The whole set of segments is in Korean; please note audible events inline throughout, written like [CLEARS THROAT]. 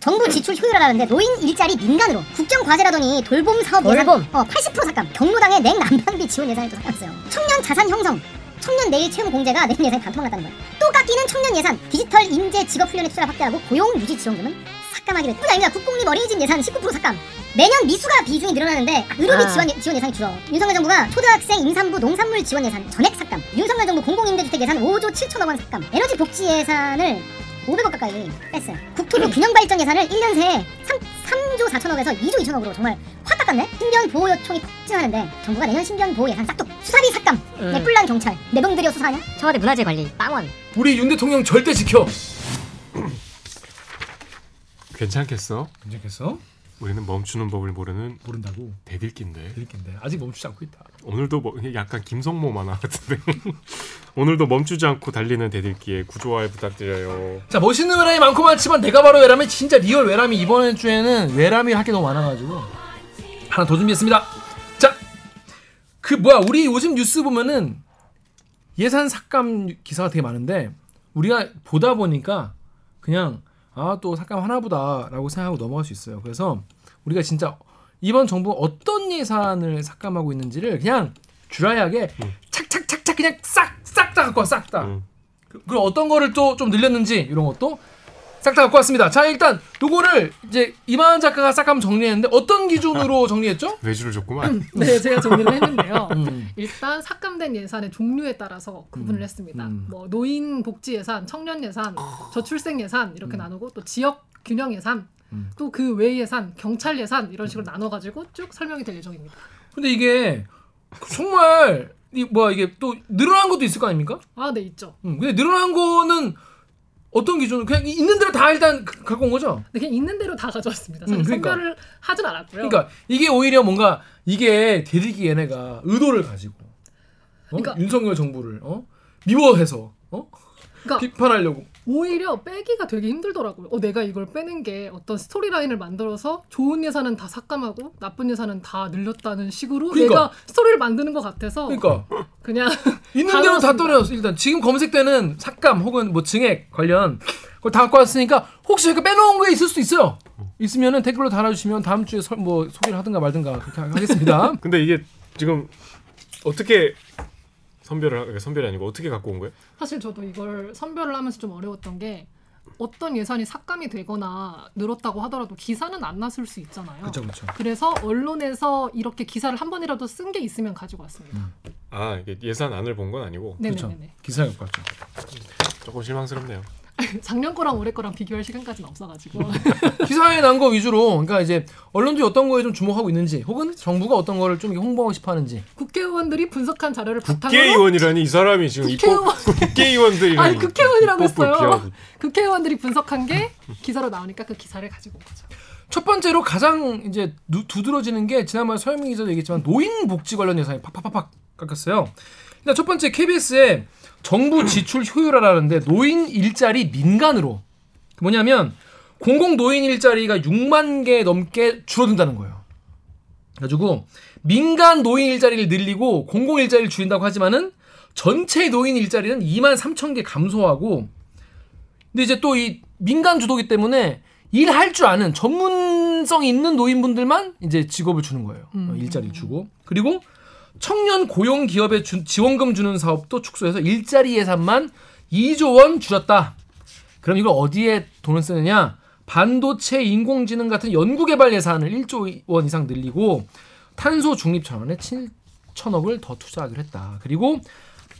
정부 지출 효율화라는데 노인 일자리 민간으로 국정 과제라더니 돌봄 사업 예산 돌봄. 어, 80% 삭감. 경로당의 냉난방비 지원 예산을 또 삭감했어요. 청년 자산 형성. 청년 내일 채용 공제가 내년 예산이 반토막 났다는 거예요. 또 깎이는 청년 예산. 디지털 인재 직업 훈련의 투자를 확대하고 고용 유지 지원금은 삭감하기로 했고. 아닙니다. 국공립 어린이집 예산 19% 삭감. 매년 미숙아 비중이 늘어나는데 의료비 아. 지원, 지원 예산이 줄어. 윤석열 정부가 초등학생 임산부 농산물 지원 예산 전액 삭감. 윤석열 정부 공공임대주택 예산 5조 7천억 원 삭감. 에너지 복지 예산을 500억 가까이 뺐어요 국토부 균형 발전 예산을 1년 새에 3, 3조 4천억에서 2조 2천억으로 정말 확 깎았네 신변 보호 요청이 폭증하는데 정부가 내년 신변 보호 예산 싹둑 수사비 삭감 음. 내 뿔난 경찰 내돈 들여 수사하냐 청와대 문화재 관리 빵원. 우리 윤 대통령 절대 지켜. 괜찮겠어? 괜찮겠어? 우리는 멈추는 법을 모르는 모른다고 대들기인데 드릴텐데 아직 멈추지 않고 있다. 오늘도 뭐 약간 김성모 만화 같은데 [LAUGHS] 오늘도 멈추지 않고 달리는 대들기에 구독 좋아요 부탁드려요. 자 멋있는 외람이 많고 많지만 내가 바로 외람이 진짜 real 외람이 이번 주에는 외람이 할 게 너무 많아가지고 하나 더 준비했습니다. 자, 그 뭐야 우리 요즘 뉴스 보면은 예산 삭감 기사가 되게 많은데 우리가 보다 보니까 그냥 아 또 삭감 하나보다라고 생각하고 넘어갈 수 있어요. 그래서 우리가 진짜 이번 정부 어떤 예산을 삭감하고 있는지를 그냥 주라이하게 착착착착 그냥 싹싹 다 갖고 와 싹 다. 음. 그- 그리고 어떤 거를 또 좀 늘렸는지 이런 것도 싹 다 갖고 왔습니다. 자 일단 요거를 이제 이만 작가가 싹 한번 정리했는데 어떤 기준으로 정리했죠? 외주를 줬구만. 네, 제가 정리를 했는데요. [LAUGHS] 음. 일단 삭감된 예산의 종류에 따라서 구분을 했습니다. 음. 뭐 노인 복지 예산, 청년 예산, 저출생 예산 이렇게 나누고 또 지역 균형 예산, 음. 또그 외 예산, 경찰 예산 이런 식으로 나눠가지고 쭉 설명이 될 예정입니다. 근데 이게 정말 이 뭐야 이게 또 늘어난 것도 있을 거 아닙니까? 아, 네 있죠. 음, 근데 늘어난 거는 어떤 기준? 그냥 있는 대로 다 일단 가- 갖고 온 거죠. 네, 그냥 있는 대로 다 가져왔습니다. 음, 그러니까. 선별을 하진 않았고요. 그러니까 이게 오히려 뭔가 이게 대들기 얘네가 의도를 가지고 어? 그러니까- 윤석열 정부를 어? 미워해서 어? 그러니까 비판하려고 오히려 빼기가 되게 힘들더라고요. 어, 내가 이걸 빼는 게 어떤 스토리라인을 만들어서 좋은 예산은 다 삭감하고 나쁜 예산은 다 늘렸다는 식으로 그러니까. 내가 스토리를 만드는 것 같아서 그러니까 그냥 [LAUGHS] 있는 대로 다. 떨어졌어. 일단 지금 검색되는 삭감 혹은 뭐 증액 관련 그걸 다 갖고 왔으니까 혹시 저희가 빼놓은 게 있을 수도 있어요. 있으면은 댓글로 달아주시면 다음 주에 설, 뭐 소개를 하든가 말든가 그렇게 하겠습니다. [LAUGHS] 근데 이게 지금 어떻게 선별을 하- 선별이 아니고 어떻게 갖고 온 거예요? 사실 저도 이걸 선별을 하면서 좀 어려웠던 게 어떤 예산이 삭감이 되거나 늘었다고 하더라도 기사는 안 났을 수 있잖아요. 그렇죠, 그렇죠. 그래서 언론에서 이렇게 기사를 한 번이라도 쓴 게 있으면 가지고 왔습니다. 아 이게 예산안을 본 건 아니고 네네네. 기사 갖고 왔죠. 조금 실망스럽네요. [LAUGHS] 작년 거랑 올해 거랑 비교할 시간까지는 없어가지고 [LAUGHS] 기사에 난 거 위주로 그러니까 이제 언론들이 어떤 거에 좀 주목하고 있는지 혹은 정부가 어떤 거를 좀 홍보하고 싶어하는지 국회의원들이 분석한 자료를 바탕으로 국회의원이라니 이 사람이 지금 국회의원. 입법 국회의원들이라니 아니 국회의원이라고 했어요. [LAUGHS] 국회의원들이 분석한 게 기사로 나오니까 그 기사를 가지고 온 거죠. 첫 번째로 가장 이제 누- 두드러지는 게 지난번에 서현민 기자도 얘기했지만 노인 복지 관련 예산이 팍팍팍팍 깎였어요. 일단 첫 번째 KBS에 정부 [CLEARS THROAT] 지출 효율화라는데 노인 일자리 민간으로 뭐냐면 공공 노인 일자리가 6만 개 넘게 줄어든다는 거예요. 그래가지고 민간 노인 일자리를 늘리고 공공 일자리를 줄인다고 하지만은 전체 노인 일자리는 2만 3천 개 감소하고 근데 이제 또 이 민간 주도기 때문에 일할 줄 아는 전문성 있는 노인분들만 이제 직업을 주는 거예요. 어, 일자리 주고 그리고 청년 고용 기업에 주- 지원금 주는 사업도 축소해서 일자리 예산만 2조 원 줄였다. 그럼 이걸 어디에 돈을 쓰느냐? 반도체, 인공지능 같은 연구개발 예산을 1조 원 이상 늘리고 탄소 중립 전환에 7천억을 더 투자하기로 했다. 그리고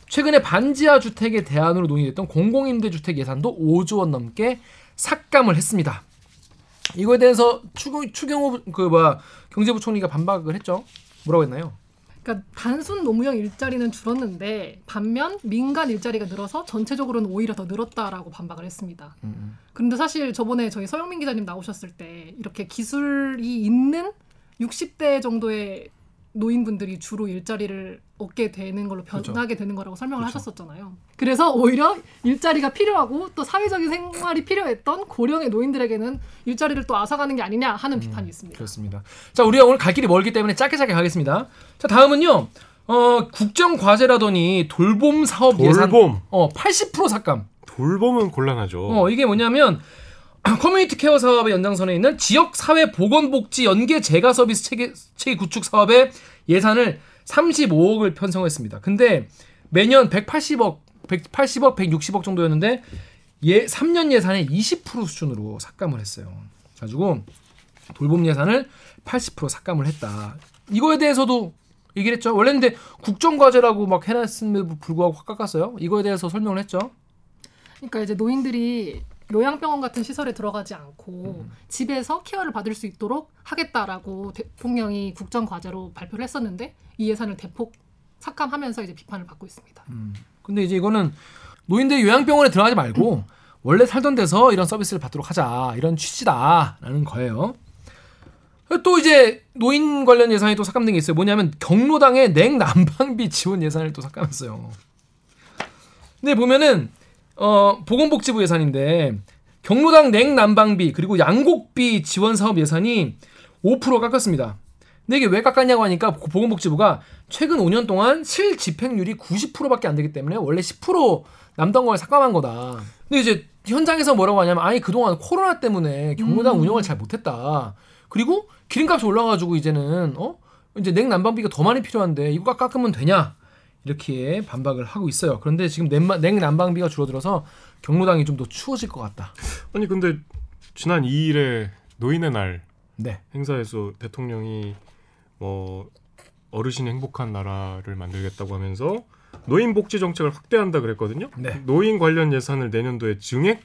최근에 반지하 주택의 대안으로 논의됐던 공공임대주택 예산도 5조 원 넘게 삭감을 했습니다. 이거에 대해서 추경, 추경호 그 뭐야 경제부총리가 반박을 했죠. 뭐라고 했나요? 그러니까 단순 노무형 일자리는 줄었는데 반면 민간 일자리가 늘어서 전체적으로는 오히려 더 늘었다라고 반박을 했습니다. 그런데 사실 저번에 저희 서영민 기자님 나오셨을 때 이렇게 기술이 있는 60대 정도의 노인분들이 주로 일자리를 얻게 되는 걸로 그렇죠. 변하게 되는 거라고 설명을 하셨었잖아요. 그래서 오히려 일자리가 필요하고 또 사회적인 생활이 필요했던 고령의 노인들에게는 일자리를 또 앗아가는 게 아니냐 하는 비판이 있습니다. 그렇습니다. 자, 우리가 오늘 갈 길이 멀기 때문에 짧게 짧게 가겠습니다. 자, 다음은요. 어, 국정 과제라더니 돌봄 사업 예산 돌봄. 어, 80% 삭감. 돌봄은 곤란하죠. 어, 이게 뭐냐면 [CLEARS THROAT] community care 사업의 연장선에 있는 지역 사회 보건복지 연계 재가 서비스 체계, 체계 구축 사업의 예산을 35억을 편성했습니다. 근데 매년 180억, 180억, 160억 정도였는데 예 3년 예산의 20% 수준으로 삭감을 했어요. 가지고 돌봄 예산을 80% 삭감을 했다. 이거에 대해서도 얘기를 했죠. 원래는 근데 국정과제라고 막 해놨음에도 불구하고 확 깎았어요. 이거에 대해서 설명을 했죠. 그러니까 이제 노인들이 요양병원 같은 시설에 들어가지 않고 집에서 케어를 받을 수 있도록 하겠다라고 대통령이 국정 과제로 발표를 했었는데 이 예산을 대폭 삭감하면서 이제 비판을 받고 있습니다. 근데 이제 이거는 노인들 요양병원에 들어가지 말고 원래 살던 데서 이런 서비스를 받도록 하자 이런 취지다라는 거예요. 또 이제 노인 관련 예산이 또 삭감된 게 있어요. 뭐냐면 경로당의 냉난방비 지원 예산을 또 삭감했어요. 근데 보면은 어 보건복지부 예산인데 경로당 냉난방비 그리고 양곡비 지원 사업 예산이 5% 깎았습니다. 근데 이게 왜 깎았냐고 하니까 보건복지부가 최근 5년 동안 실 집행률이 90%밖에 안 되기 때문에 원래 10% 남던 걸 삭감한 거다. 근데 이제 현장에서 뭐라고 하냐면 아니 그동안 코로나 때문에 경로당 음. 운영을 잘 못했다. 그리고 기름값이 올라가지고 이제는 어 이제 냉난방비가 더 많이 필요한데 이거 깎으면 되냐 이렇게 반박을 하고 있어요. 그런데 지금 냉마- 냉난방비가 줄어들어서 경로당이 좀 더 추워질 것 같다. 아니 근데 지난 2일에 노인의 날 네. 행사에서 대통령이 뭐 어르신이 행복한 나라를 만들겠다고 하면서 노인 복지 정책을 확대한다 그랬거든요. 네. 노인 관련 예산을 내년도에 증액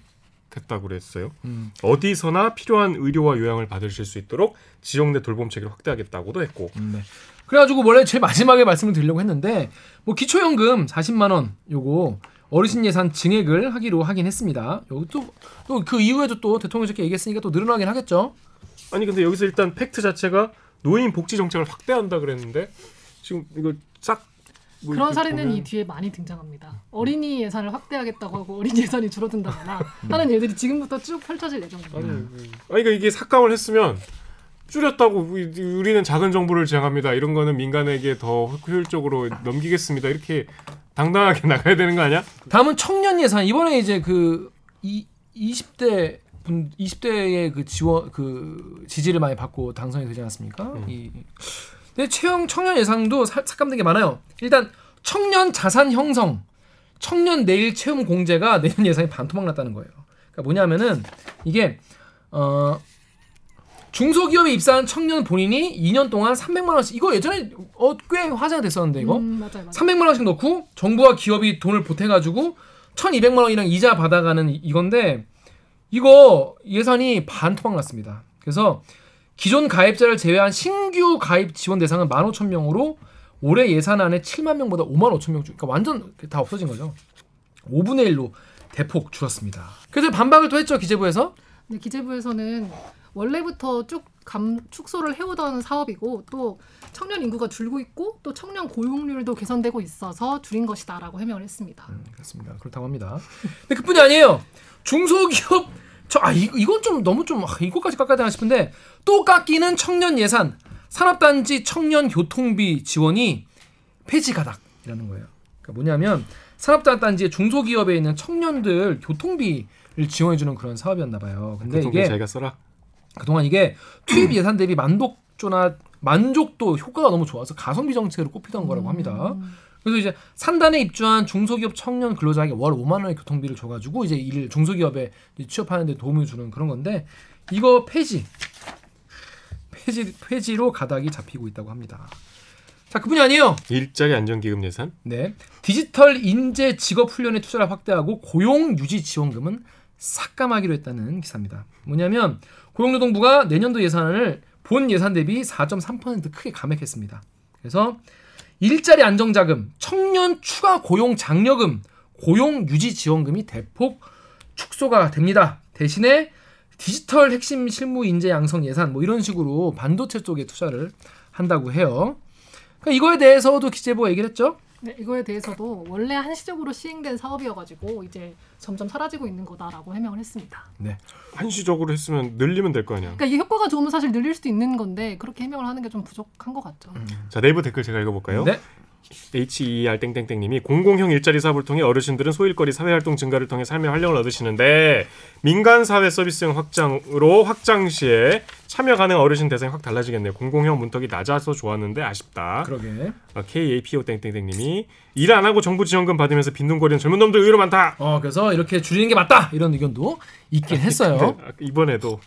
했다고 그랬어요. 음. 어디서나 필요한 의료와 요양을 받으실 수 있도록 지역 내 돌봄 체계를 확대하겠다고도 했고 네. 그래가지고 원래 제일 마지막에 말씀을 드리려고 했는데 뭐 기초연금 40만 원 요거 어르신 예산 증액을 하기로 하긴 했습니다. 여기 또또 그 이후에도 또 대통령께서 얘기했으니까 또 늘어나긴 하겠죠. 아니 근데 여기서 일단 팩트 자체가 노인 복지 정책을 확대한다 그랬는데 지금 이거 싹 뭐 그런 이렇게 사례는 보면 이 뒤에 많이 등장합니다. 어린이 예산을 확대하겠다고 하고 어린이 예산이 줄어든다거나 하는 일들이 지금부터 쭉 펼쳐질 예정입니다. 아니, 아니 그러니까 이게 삭감을 했으면 줄였다고 우리- 우리는 작은 정부를 지향합니다. 이런 거는 민간에게 더 효율적으로 넘기겠습니다. 이렇게 당당하게 [LAUGHS] 나가야 되는 거 아니야? 다음은 청년 예산 이번에 이제 그 이, 20대 분 20대의 그 지원 그 지지를 많이 받고 당선이 되지 않았습니까? 음. 이 근데 채용 청년 예산도 사- 삭감된 게 많아요. 일단 청년 자산 형성, 청년 내일 채용 공제가 내년 예산이 반토막 났다는 거예요. 그러니까 뭐냐면은 이게 어 중소기업에 입사한 청년 본인이 2년 동안 300만 원씩 이거 예전에 어, 꽤 화제가 됐었는데 이거 음, 맞아요, 맞아요. 300만 원씩 넣고 정부와 기업이 돈을 보태가지고 1,200만 원이랑 이자 받아가는 이- 이건데 이거 예산이 반토막 났습니다. 그래서 기존 가입자를 제외한 신규 가입 지원 대상은 15,000명으로 올해 예산안에 7만 명보다 5만 5천 명 줄, 그러니까 완전 다 없어진 거죠. 5분의 1로 대폭 줄었습니다. 그래서 반박을 또 했죠 기재부에서. 근데 기재부에서는 원래부터 쭉 감, 축소를 해오던 사업이고 또 청년 인구가 줄고 있고 또 청년 고용률도 개선되고 있어서 줄인 것이다라고 해명을 했습니다. 음, 그렇습니다. 그렇다고 합니다. [LAUGHS] 근데 그뿐이 아니에요. 중소기업 저아 이건 좀 너무 좀 아, 이거까지 깎아야 되나 싶은데 또 깎이는 청년 예산 산업단지 청년 교통비 지원이 폐지 가닥이라는 거예요. 그러니까 뭐냐면 산업단지의 중소기업에 있는 청년들 교통비를 지원해주는 그런 사업이었나 봐요. 근데 교통비 이게 자기가 써라. 그동안 이게 투입 예산 대비 만족도나 만족도 효과가 너무 좋아서 가성비 정책으로 꼽히던 거라고 합니다. 음. 그래서 이제 산단에 입주한 중소기업 청년 근로자에게 월 5만 원의 교통비를 줘가지고 이제 일 중소기업에 취업하는데 도움을 주는 그런 건데 이거 폐지 폐지 폐지로 가닥이 잡히고 있다고 합니다. 자 그뿐이 아니에요. 일자리 안정기금 예산 네 디지털 인재 직업 훈련에 투자를 확대하고 고용 유지 지원금은 삭감하기로 했다는 기사입니다. 뭐냐면 고용노동부가 내년도 예산을 본 예산 대비 4.3% 크게 감액했습니다. 그래서 일자리 안정자금, 청년 추가 고용 장려금, 고용 유지 지원금이 대폭 축소가 됩니다. 대신에 디지털 핵심 실무 인재 양성 예산 뭐 이런 식으로 반도체 쪽에 투자를 한다고 해요. 그러니까 이거에 대해서도 기재부가 얘기를 했죠. 네, 이거에 대해서도 원래 한시적으로 시행된 사업이어가지고 이제 점점 사라지고 있는 거다라고 해명을 했습니다. 네. 한시적으로 했으면 늘리면 될 거 아니야. 그러니까 이 효과가 좋으면 사실 늘릴 수도 있는 건데 그렇게 해명을 하는 게 좀 부족한 것 같죠. 자 네이버 댓글 제가 읽어볼까요? 네. HER 땡땡땡님이 공공형 일자리 사업을 통해 어르신들은 소일거리 사회활동 증가를 통해 삶의 활력을 얻으시는데 민간 사회 서비스형 확장으로 확장 시에 참여 가능 어르신 대상이 확 달라지겠네요. 공공형 문턱이 낮아서 좋았는데 아쉽다. 그러게. 어, KAPO 땡땡땡님이 일 안 하고 정부 지원금 받으면서 빈둥거리는 젊은 놈들 의외로 많다. 어 그래서 이렇게 줄이는 게 맞다 이런 의견도 있긴 했어요. 근데 아, 이번에도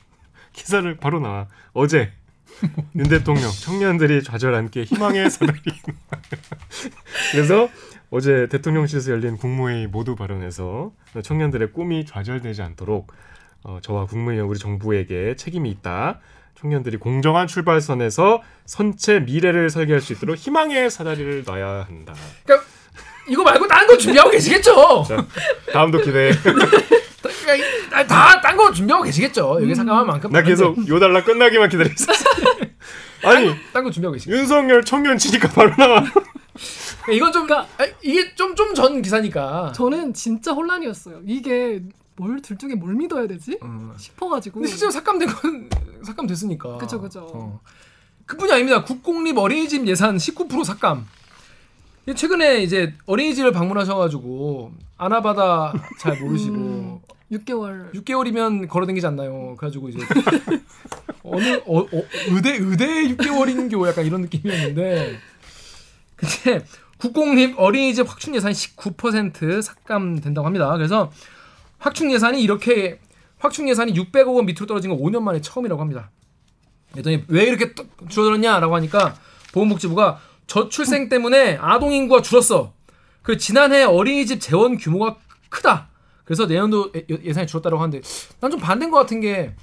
기사를 바로 나와 어제 윤 대통령 청년들이 좌절 함께 희망의 사다리 그래서 어제 대통령실에서 열린 국무회의 모두 발언에서 청년들의 꿈이 좌절되지 않도록 어, 저와 국무위원 우리 정부에게 책임이 있다. 청년들이 공정한 출발선에서 선체 미래를 설계할 수 있도록 희망의 사다리를 놔야 한다. 그러니까 이거 말고 다른 거 준비하고 계시겠죠. 자, 다음도 기대해. [LAUGHS] 다딴 거 준비하고 계시겠죠. 여기 상관한 만큼. 나 계속 요달라 끝나기만 기다리고 있었어. [LAUGHS] 아니 딴 거 준비하고 계시겠죠. 윤석열 청년 치니까 바로 나와. 그러니까 이건 좀 아, 이게 좀 좀 전 기사니까. 저는 진짜 혼란이었어요. 이게 뭘둘 중에 뭘 믿어야 되지? 어. 싶어가지고. 근데 실제로 삭감된 건 [LAUGHS] 삭감됐으니까. 그쵸, 그쵸. 어. 그뿐이 아닙니다. 국공립 어린이집 예산 19% 삭감. 최근에 이제 어린이집을 방문하셔가지고 아나바다 잘 [LAUGHS] 모르시고 음. 6개월 6개월이면 걸어다니지 않나요? 그래가지고 이제 [LAUGHS] 어느 어, 어, 의대 의대 6개월인 교 약간 이런 느낌이었는데 근데 국공립 어린이집 확충 예산이 19% 삭감된다고 합니다. 그래서 확충 예산이 이렇게 확충 예산이 600억 원 밑으로 떨어진 건 5년 만에 처음이라고 합니다. 그랬더니 왜 이렇게 또 줄어들었냐라고 하니까 보건복지부가 저출생 때문에 아동 인구가 줄었어. 그 지난해 어린이집 재원 규모가 크다. 그래서 내년도 예- 예산이 줄었다고 하는데 난 좀 반대인 것 같은 게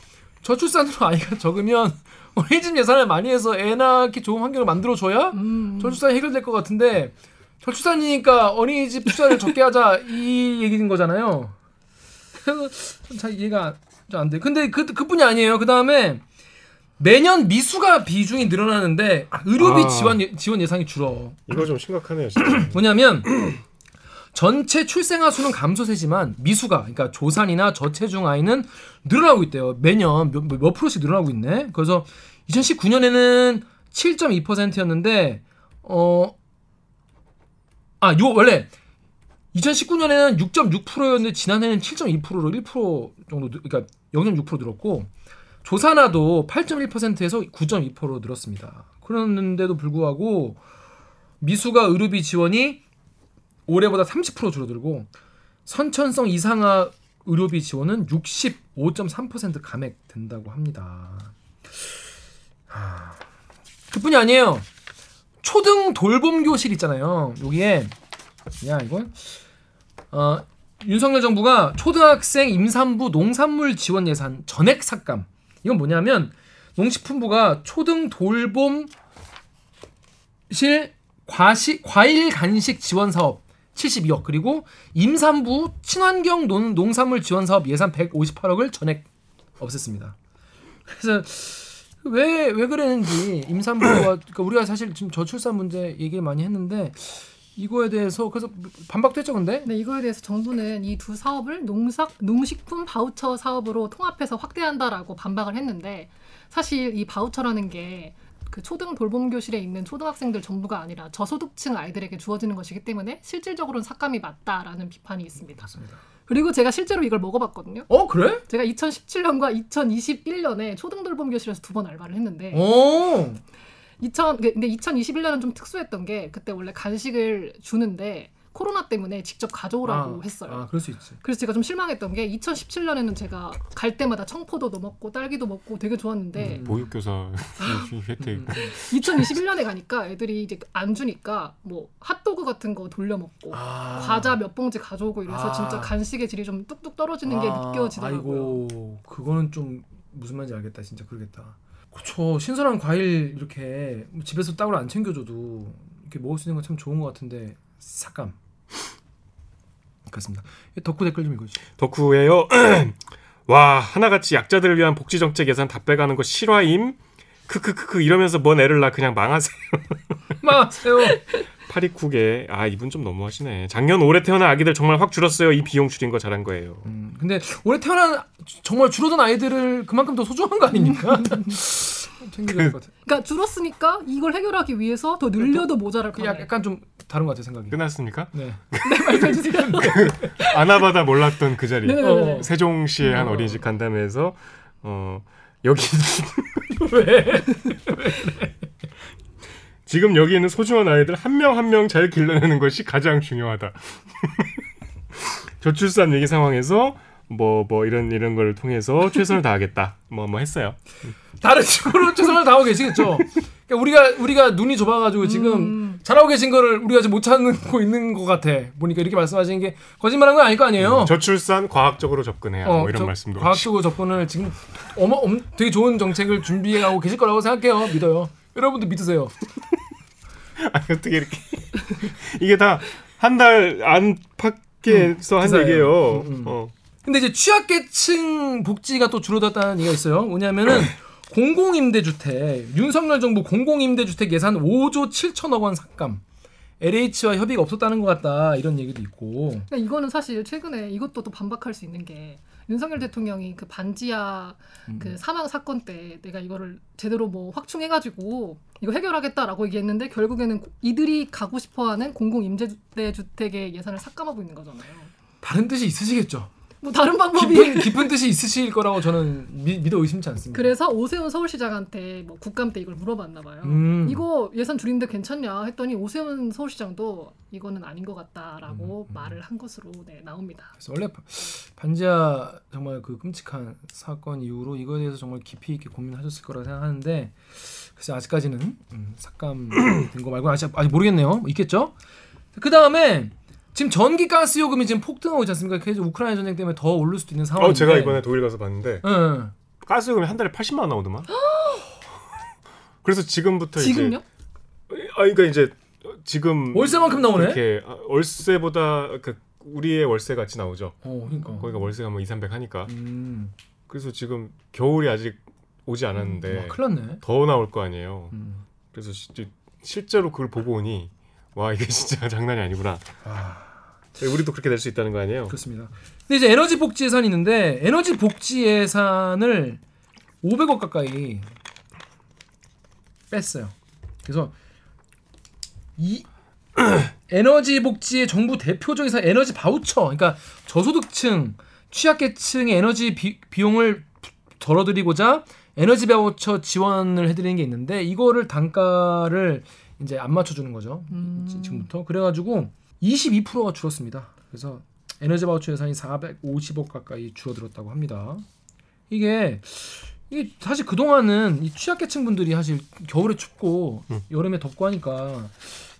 저출산으로 아이가 적으면 [LAUGHS] 어린이집 예산을 많이 해서 애 낳기 좋은 환경을 만들어줘야 음. 저출산이 해결될 것 같은데 저출산이니까 어린이집 투자를 적게 하자 이 얘기인 거잖아요. [LAUGHS] 그래서 잘 이해가 좀안 돼. 근데 그 그뿐이 아니에요. 그 다음에 매년 미수가 비중이 늘어나는데 의료비 아. 지원 예- 지원 예상이 줄어. 이거 좀 심각하네요, 진짜. [CLEARS THROAT] 뭐냐면 전체 출생아 수는 감소세지만 미수가 그러니까 조산이나 저체중 아이는 늘어나고 있대요. 매년 몇, 몇 프로씩 늘어나고 있네. 그래서 2019년에는 7.2%였는데 어 아, 요 원래 2019년에는 6.6%였는데 지난해는 7.2%로 1% 정도 늘- 그러니까 0.6% 늘었고 조사나도 8.1%에서 9.2%로 늘었습니다. 그런데도 불구하고 미수가 의료비 지원이 올해보다 30% 줄어들고 선천성 이상아 의료비 지원은 65.3% 감액된다고 합니다. 하, 그뿐이 아니에요. 초등 돌봄 교실 있잖아요. 여기에 야 이건 어, 윤석열 정부가 초등학생 임산부 농산물 지원 예산 전액 삭감. 이건 뭐냐면 농식품부가 초등 돌봄 실 과시, 과일 간식 지원 사업 72억 그리고 임산부 친환경 농, 농산물 지원 사업 예산 158억을 전액 없앴습니다. 그래서 왜 왜 그랬는지 임산부가 그러니까 우리가 사실 지금 저출산 문제 얘기를 많이 했는데 이거에 대해서 그래서 반박도 했죠 근데 네, 이거에 대해서 정부는 이 두 사업을 농사, 농식품 바우처 사업으로 통합해서 확대한다라고 반박을 했는데 사실 이 바우처라는 게 그 초등 돌봄 교실에 있는 초등학생들 전부가 아니라 저소득층 아이들에게 주어지는 것이기 때문에 실질적으로는 삭감이 맞다라는 비판이 있습니다. 맞습니다. 그리고 제가 실제로 이걸 먹어봤거든요. 어 그래? 제가 2017년과 2021년에 초등 돌봄 교실에서 두 번 알바를 했는데 오 2000 근데 2021년은 좀 특수했던 게 그때 원래 간식을 주는데 코로나 때문에 직접 가져오라고 했어요. 아 그럴 수 있지. 그래서 제가 좀 실망했던 게 2017년에는 제가 갈 때마다 청포도도 먹고 딸기도 먹고 되게 좋았는데 음. 보육교사 [LAUGHS] 혜택. 음, 2021년에 가니까 애들이 이제 안 주니까 뭐 핫도그 같은 거 돌려 먹고 아. 과자 몇 봉지 가져오고 이래서 아. 진짜 간식의 질이 좀 뚝뚝 떨어지는 게 아, 느껴지더라고요. 아이고 그거는 좀 무슨 말인지 알겠다. 진짜 그러겠다. 그쵸 신선한 과일 이렇게 집에서 따로 안 챙겨줘도 이렇게 먹을 수 있는 건 참 좋은 것 같은데 삭감. 그렇습니다. 덕후 댓글 좀 읽어주시죠. 덕후예요. [CLEARS THROAT] 와 하나같이 약자들을 위한 복지 정책 예산 다 빼가는 거 실화임. 크크크크 이러면서 뭔 애를 낳아 그냥 망하세요. [LAUGHS] 마세요. 파리쿡에 아 이분 좀 너무하시네. 작년 올해 태어난 아기들 정말 확 줄었어요. 이 비용 줄인 거 잘한 거예요. 음, 근데 올해 태어난 정말 줄어든 아이들을 그만큼 더 소중한 거 아닙니까? [LAUGHS] 챙겨야 될것 같아. 그러니까 줄었으니까 이걸 해결하기 위해서 더 늘려도 모자랄 그 판에. 약간 좀 다른 것 같아 생각이. 끝났습니까? 네. 말씀해 주세요. [LAUGHS] 아나바다 몰랐던 그 자리. 네네네. 어. 세종시의 한 어. 어린이집 간담회에서 어 여기 [LAUGHS] 왜? 지금 여기 있는 소중한 아이들 한 명 한 명 잘 길러내는 것이 가장 중요하다. [LAUGHS] 저출산 위기 상황에서 뭐뭐 이런 이런 걸 통해서 최선을 다하겠다. 뭐뭐 했어요. 다른 식으로 최선을 다하고 계시겠죠. 그러니까 우리가 우리가 눈이 좁아가지고 지금 음. 잘하고 계신 거를 우리가 지금 못 찾고 있는 것 같아. 보니까 이렇게 말씀하시는 게 거짓말한 건 아닐 거 아니에요. 저출산 과학적으로 접근해야 뭐 이런 저- 말씀도 과학적으로 접근을 지금 어머 엄, 되게 좋은 정책을 준비하고 계실 거라고 생각해요. 믿어요. 여러분도 믿으세요. [LAUGHS] 아니 어떻게 이렇게 이게 다 한 달 안팎에서 한 기사예요. 얘기예요. 음, 음. 어. 근데 이제 취약계층 복지가 또 줄어들었다는 얘기가 있어요. 뭐냐면은 [COUGHS] 공공임대주택 윤석열 정부 공공임대주택 예산 5조 7천억 원 삭감. LH와 협의가 없었다는 것 같다 이런 얘기도 있고. 그러니까 이거는 사실 최근에 이것도 또 반박할 수 있는 게 윤석열 대통령이 그 반지하 음. 그 사망 사건 때 내가 이거를 제대로 뭐 확충해가지고 이거 해결하겠다라고 얘기했는데 결국에는 고- 이들이 가고 싶어하는 공공 임대주택의 예산을 삭감하고 있는 거잖아요. 다른 뜻이 있으시겠죠. 뭐 다른 방법이 깊은, 깊은 뜻이 있으실 거라고 저는 미, 믿어 의심치 않습니다. 그래서 오세훈 서울시장한테 뭐 국감 때 이걸 물어봤나 봐요. 음. 이거 예산 줄이는데 괜찮냐 했더니 오세훈 서울시장도 이거는 아닌 것 음, 같다라고 말을 한 것으로 네, 나옵니다. 그래서 원래 바- 반지하 정말 그 끔찍한 사건 이후로 이거에 대해서 정말 깊이 있게 고민하셨을 거라 생각하는데 글쎄 아직까지는 음, 삭감된 거 말고 아직, 아직 모르겠네요. 뭐 있겠죠? 그 다음에 지금 전기 가스 요금이 지금 폭등하고 있지 않습니까? 그래서 우크라이나 전쟁 때문에 더 오를 수도 있는 상황인데. 어 제가 이번에 독일 가서 봤는데 응. 가스 요금이 한 달에 80만 원 나오더만. [GASPS] 그래서 지금부터 지금요? 이제 아 그러니까 이제 지금 월세만큼 나오네. 이렇게 아, 월세보다 그 우리의 월세 같이 나오죠. 어, 그러니까. 거기가 월세가 뭐 2, 300 하니까. 음. 그래서 지금 겨울이 아직 오지 않았는데 와, 큰일 났네. 더 나올 거 아니에요. 음. 그래서 시- 실제로 그걸 보고 오니 와 이게 진짜 [LAUGHS] 장난이 아니구나. 아. 우리도 그렇게 될 수 있다는 거 아니에요? 그렇습니다. 근데 이제 에너지 복지 예산이 있는데 에너지 복지 예산을 500억 가까이 뺐어요. 그래서 이 [CLEARS THROAT] 에너지 복지의 정부 대표적인 사 에너지 바우처, 그러니까 저소득층, 취약계층의 에너지 비, 비용을 덜어드리고자 에너지 바우처 지원을 해드리는 게 있는데 이거를 단가를 이제 안 맞춰주는 거죠. 음. 지- 지금부터 그래가지고 22%가 줄었습니다. 그래서 에너지 바우처 예산이 450억 가까이 줄어들었다고 합니다. 이게 이게 사실 그 동안은 이 취약계층 분들이 사실 겨울에 춥고 음. 여름에 덥고 하니까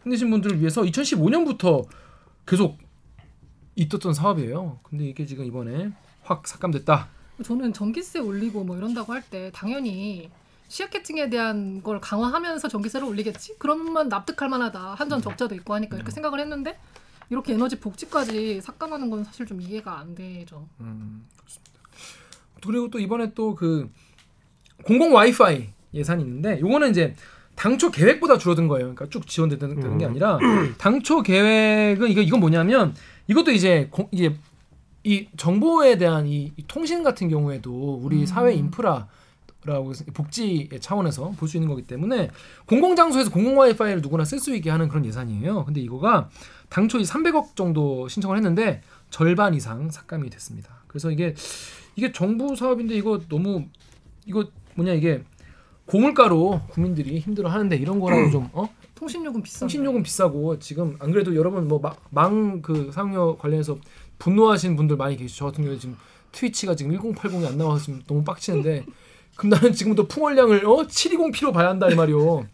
힘드신 분들을 위해서 2015년부터 계속 있었던 사업이에요. 근데 이게 지금 이번에 확 삭감됐다. 저는 전기세 올리고 뭐 이런다고 할 때 당연히 취약계층에 대한 걸 강화하면서 전기세를 올리겠지? 그러면 납득할 만하다. 한전 적자도 있고 하니까 이렇게 생각을 했는데 이렇게 에너지 복지까지 삭감하는 건 사실 좀 이해가 안 되죠. 음, 그렇습니다. 그리고 또 이번에 또 그 공공 와이파이 예산이 있는데 요거는 이제 당초 계획보다 줄어든 거예요. 그러니까 쭉 지원되는 되는 게 음. 아니라 [CLEARS THROAT] 당초 계획은 이거 이건 뭐냐면 이것도 이제 공, 이게 이 정보에 대한 이, 이 통신 같은 경우에도 우리 음. 사회 인프라 라고 해서 복지 차원에서 볼 수 있는 거기 때문에 공공 장소에서 공공 와이파이를 누구나 쓸 수 있게 하는 그런 예산이에요. 근데 이거가 당초 이 300억 정도 신청을 했는데 절반 이상 삭감이 됐습니다. 그래서 이게 이게 정부 사업인데 이거 너무 이거 뭐냐 이게 고물가로 국민들이 힘들어 하는데 이런 거라고 좀 어? 통신요금 비싼 통신요금 비싸고 지금 안 그래도 여러분 뭐망그 사용료 관련해서 분노하시는 분들 많이 계시죠. 저 같은 경우에 지금 트위치가 지금 1080이 안 나와서 지금 너무 빡치는데 그럼 나는 지금부터 풍월량을 어 720p로 봐야 한다 이 말이요.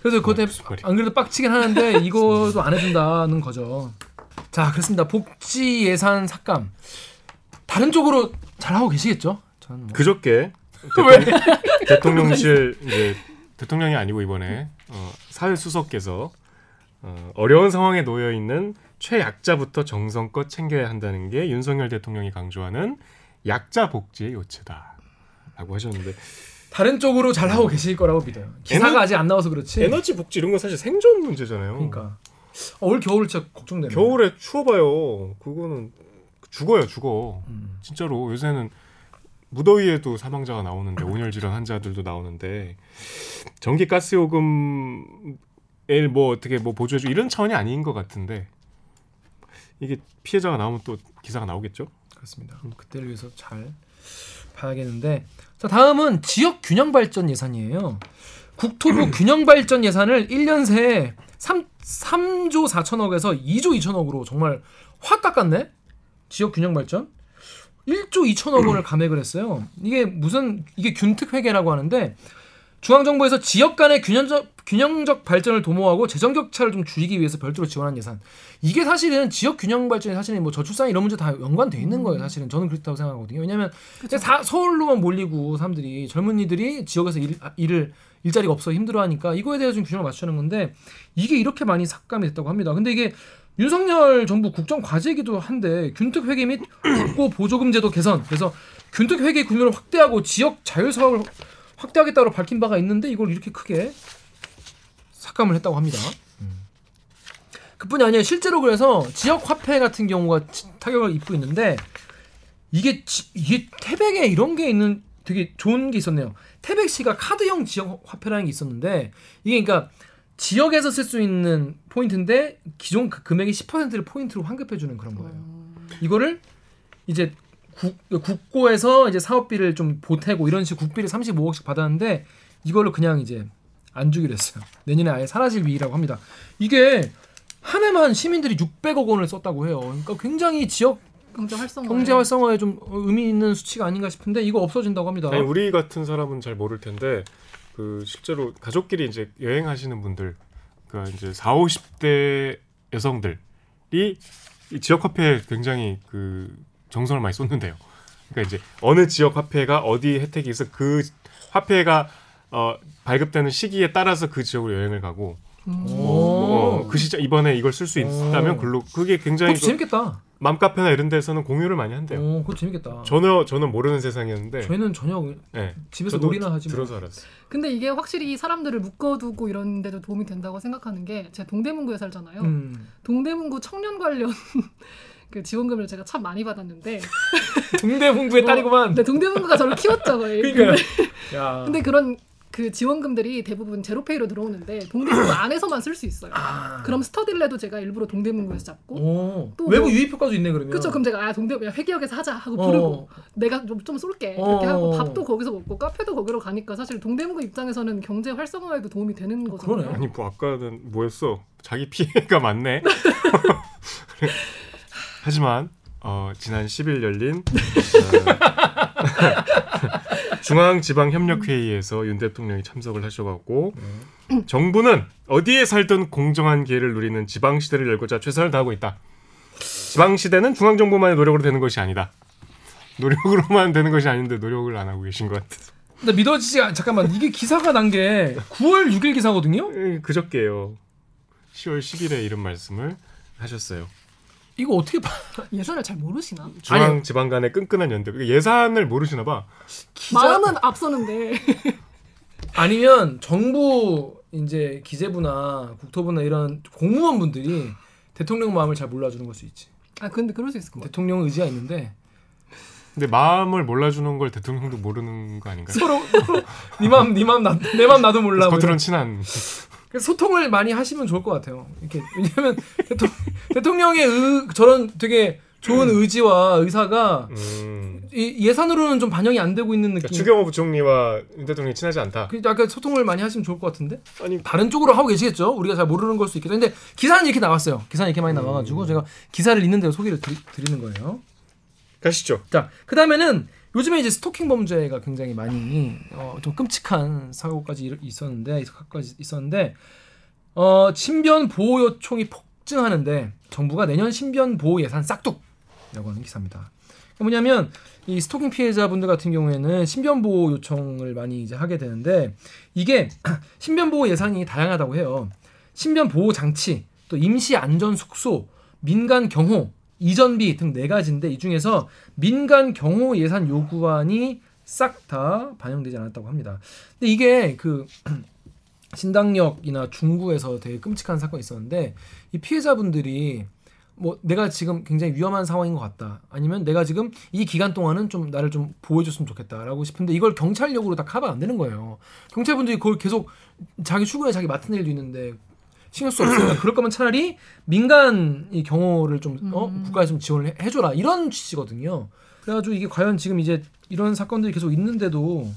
그래서 그것 때문에 말이야. 안 그래도 빡치긴 하는데 [LAUGHS] 이거도 안 해준다는 거죠. 자 그렇습니다. 복지 예산 삭감 다른 쪽으로 잘 하고 계시겠죠? 저는 뭐. 그저께 [LAUGHS] 왜? 대통령, 실 이제 대통령이 아니고 이번에 어, 사회 수석께서 어, 어려운 상황에 놓여 있는 최약자부터 정성껏 챙겨야 한다는 게 윤석열 대통령이 강조하는 약자 복지의 요체다 라고 하셨는데 다른 쪽으로 잘 하고 계실 거라고 믿어요. 기사가 에너- 아직 안 나와서 그렇지. 에너지 복지 이런 건 사실 생존 문제잖아요. 그러니까 어, 올 겨울 진짜 걱정되네. 겨울에 추워봐요. 그거는 죽어요, 죽어. 음. 진짜로 요새는 무더위에도 사망자가 나오는데 온열 질환 환자들도 나오는데 전기 가스 요금을 뭐 어떻게 뭐 보조해주 이런 차원이 아닌 것 같은데 이게 피해자가 나오면 또 기사가 나오겠죠? 그렇습니다. 그럼 그때를 위해서 잘 봐야겠는데 자 다음은 지역 균형 발전 예산이에요. 국토부 [CLEARS THROAT] 균형 발전 예산을 1년 새에 3, 3조 4천억에서 2조 2천억으로 정말 확 깎았네. 지역 균형 발전 1조 2천억 원을 [CLEARS THROAT] 감액을 했어요. 이게 무슨 이게 균특 회계라고 하는데 중앙정부에서 지역 간의 균형적 균형적 발전을 도모하고 재정 격차를 좀 줄이기 위해서 별도로 지원한 예산. 이게 사실은 지역 균형 발전이 사실은 뭐 저출산 이런 문제 다 연관돼 있는 거예요. 사실은 저는 그렇다고 생각하거든요. 왜냐하면 다 서울로만 몰리고 사람들이 젊은이들이 지역에서 일, 아, 일을 일자리가 없어 힘들어하니까 이거에 대해서 좀 균형을 맞추는 건데 이게 이렇게 많이 삭감이 됐다고 합니다. 근데 이게 윤석열 정부 국정 과제이기도 한데 균특 회계 및 국고 보조금 제도 개선 그래서 균특 회계 규모를 확대하고 지역 자율 사업을 확대하겠다고 밝힌 바가 있는데 이걸 이렇게 크게 삭감을 했다고 합니다. 그뿐이 아니라 실제로 그래서 지역 화폐 같은 경우가 지- 타격을 입고 있는데 이게 지- 이게 태백에 이런 게 있는 되게 좋은 게 있었네요. 태백시가 카드형 지역 화폐라는 게 있었는데 이게 그러니까 지역에서 쓸 수 있는 포인트인데 기존 그 금액의 10%를 포인트로 환급해 주는 그런 거예요. 이거를 이제 국, 국고에서 이제 사업비를 좀 보태고 이런 식으로 국비를 35억씩 받았는데 이걸로 그냥 이제 안 주기로 했어요. 내년에 아예 사라질 위기라고 합니다. 이게 한 해만 시민들이 600억 원을 썼다고 해요. 그러니까 굉장히 지역 경제 활성화. 경제 활성화에 좀 의미 있는 수치가 아닌가 싶은데 이거 없어진다고 합니다. 아니 우리 같은 사람은 잘 모를 텐데 그 실제로 가족끼리 이제 여행하시는 분들 그 이제 4, 50대 여성들이 이 지역 화폐에 굉장히 그 정성을 많이 쏟는데요. 그러니까 이제 어느 지역 화폐가 어디 혜택이 있어 그 화폐가 어, 발급되는 시기에 따라서 그 지역으로 여행을 가고 음. 오. 뭐, 어, 그 시점 이번에 이걸 쓸 수 있다면 오. 글로 그게 굉장히 그 재밌겠다. 맘카페나 이런 데서는 공유를 많이 한대요. 오, 그것도 재밌겠다. 전혀 저는 모르는 세상이었는데 저희는 전혀 네. 집에서 놀이나 하지 뭐. 들어서 알았어요. 근데 이게 확실히 사람들을 묶어두고 이런 데도 도움이 된다고 생각하는 게 제가 동대문구에 살잖아요. 음. 동대문구 청년 관련 그 지원금을 제가 참 많이 받았는데 [LAUGHS] 동대문구의 어, 딸이구만. 근데 동대문구가 저를 키웠죠 거의. 그러니까요. 근데, 그런 그 지원금들이 대부분 제로페이로 들어오는데 동대문구 [CLEARS THROAT] 안에서만 쓸 수 있어요. 아. 그럼 스터디를해도 제가 일부러 동대문구에서 잡고 오. 또 외부 뭐- 유입 효과도 있네 그러면. 그쵸 그럼 제가 아 동대문 회기역에서 하자 하고 어. 부르고 내가 좀, 좀 쏠게 어. 이렇게 하고 밥도 거기서 먹고 카페도 거기로 가니까 사실 동대문구 입장에서는 경제 활성화에도 도움이 되는 거잖아요. 그러네. 아니 뭐 아까는 뭐였어? 자기 피해가 많네. [LAUGHS] 하지만 어, 지난 10일 열린 어, [LAUGHS] 중앙지방협력회의에서 윤 대통령이 참석을 하셔갖고 정부는 어디에 살든 공정한 기회를 누리는 지방시대를 열고자 최선을 다하고 있다. 지방시대는 중앙정부만의 노력으로 되는 것이 아니다. 노력으로만 되는 것이 아닌데 노력을 안 하고 계신 것 같아서 근데 믿어지지 않. 잠깐만 이게 기사가 난 게 9월 6일 기사거든요. 에, 그저께요. 10월 10일에 이런 말씀을 하셨어요. 이거 어떻게 봐? 예산을 잘 모르시나? 중앙 지방 간의 끈끈한 연대. 그러니까 예산을 모르시나 봐. 기자 마음은 앞서는데 [LAUGHS] 아니면 정부 이제 기재부나 국토부나 이런 공무원분들이 대통령 마음을 잘 몰라주는 걸 수 있지. 아 근데 그럴 수 있을 것 같아. 대통령 의지가 있는데 근데 마음을 몰라주는 걸 대통령도 모르는 거 아닌가요? 서로 네 마음 네 마음 나내 마음 나도 몰라. 뭐 겉으로는 이런. 친한. 그래서 소통을 많이 하시면 좋을 것 같아요. 이렇게 왜냐하면 대통, [LAUGHS] 대통령의 의, 저런 되게 좋은 의지와 의사가 음. 이 예산으로는 좀 반영이 안 되고 있는 그러니까 느낌. 추경호 부총리와 윤 대통령이 친하지 않다. 그 약간 소통을 많이 하시면 좋을 것 같은데 아니 다른 쪽으로 하고 계시겠죠. 우리가 잘 모르는 걸 수 있겠죠. 근데 기사는 이렇게 나왔어요. 기사는 이렇게 많이 나와가지고 제가 기사를 읽는 대로 소개를 드리, 드리 는 거예요. 가시죠. 자, 그 다음에는 요즘에 이제 스토킹 범죄가 굉장히 많이 어, 좀 끔찍한 사고까지 일- 있었는데 사고까지 있었는데 어, 신변 보호 요청이 폭증하는데 정부가 내년 신변 보호 예산 싹둑이라고 하는 기사입니다. 뭐냐면 이 스토킹 피해자분들 같은 경우에는 신변 보호 요청을 많이 이제 하게 되는데 이게 [CLEARS THROAT] 신변 보호 예산이 다양하다고 해요. 신변 보호 장치, 또 임시 안전 숙소, 민간 경호, 이전비 등 네 가지인데 이 중에서 민간 경호 예산 요구안이 싹 다 반영되지 않았다고 합니다. 근데 이게 그 [CLEARS THROAT] 신당역이나 중구에서 되게 끔찍한 사건이 있었는데 이 피해자분들이 뭐 내가 지금 굉장히 위험한 상황인 것 같다. 아니면 내가 지금 이 기간 동안은 좀 나를 좀 보호해줬으면 좋겠다라고 싶은데 이걸 경찰력으로 다 커버 안 되는 거예요. 경찰분들이 그걸 계속 자기 출근에 자기 맡은 일도 있는데 신경 쓸 수 없으니까 그럴 거면 차라리 민간 이 경호를 좀 어? 음. 국가에서 좀 지원을 해, 해줘라 이런 취지거든요. 그래가지고 이게 과연 지금 이제 이런 사건들이 계속 있는데도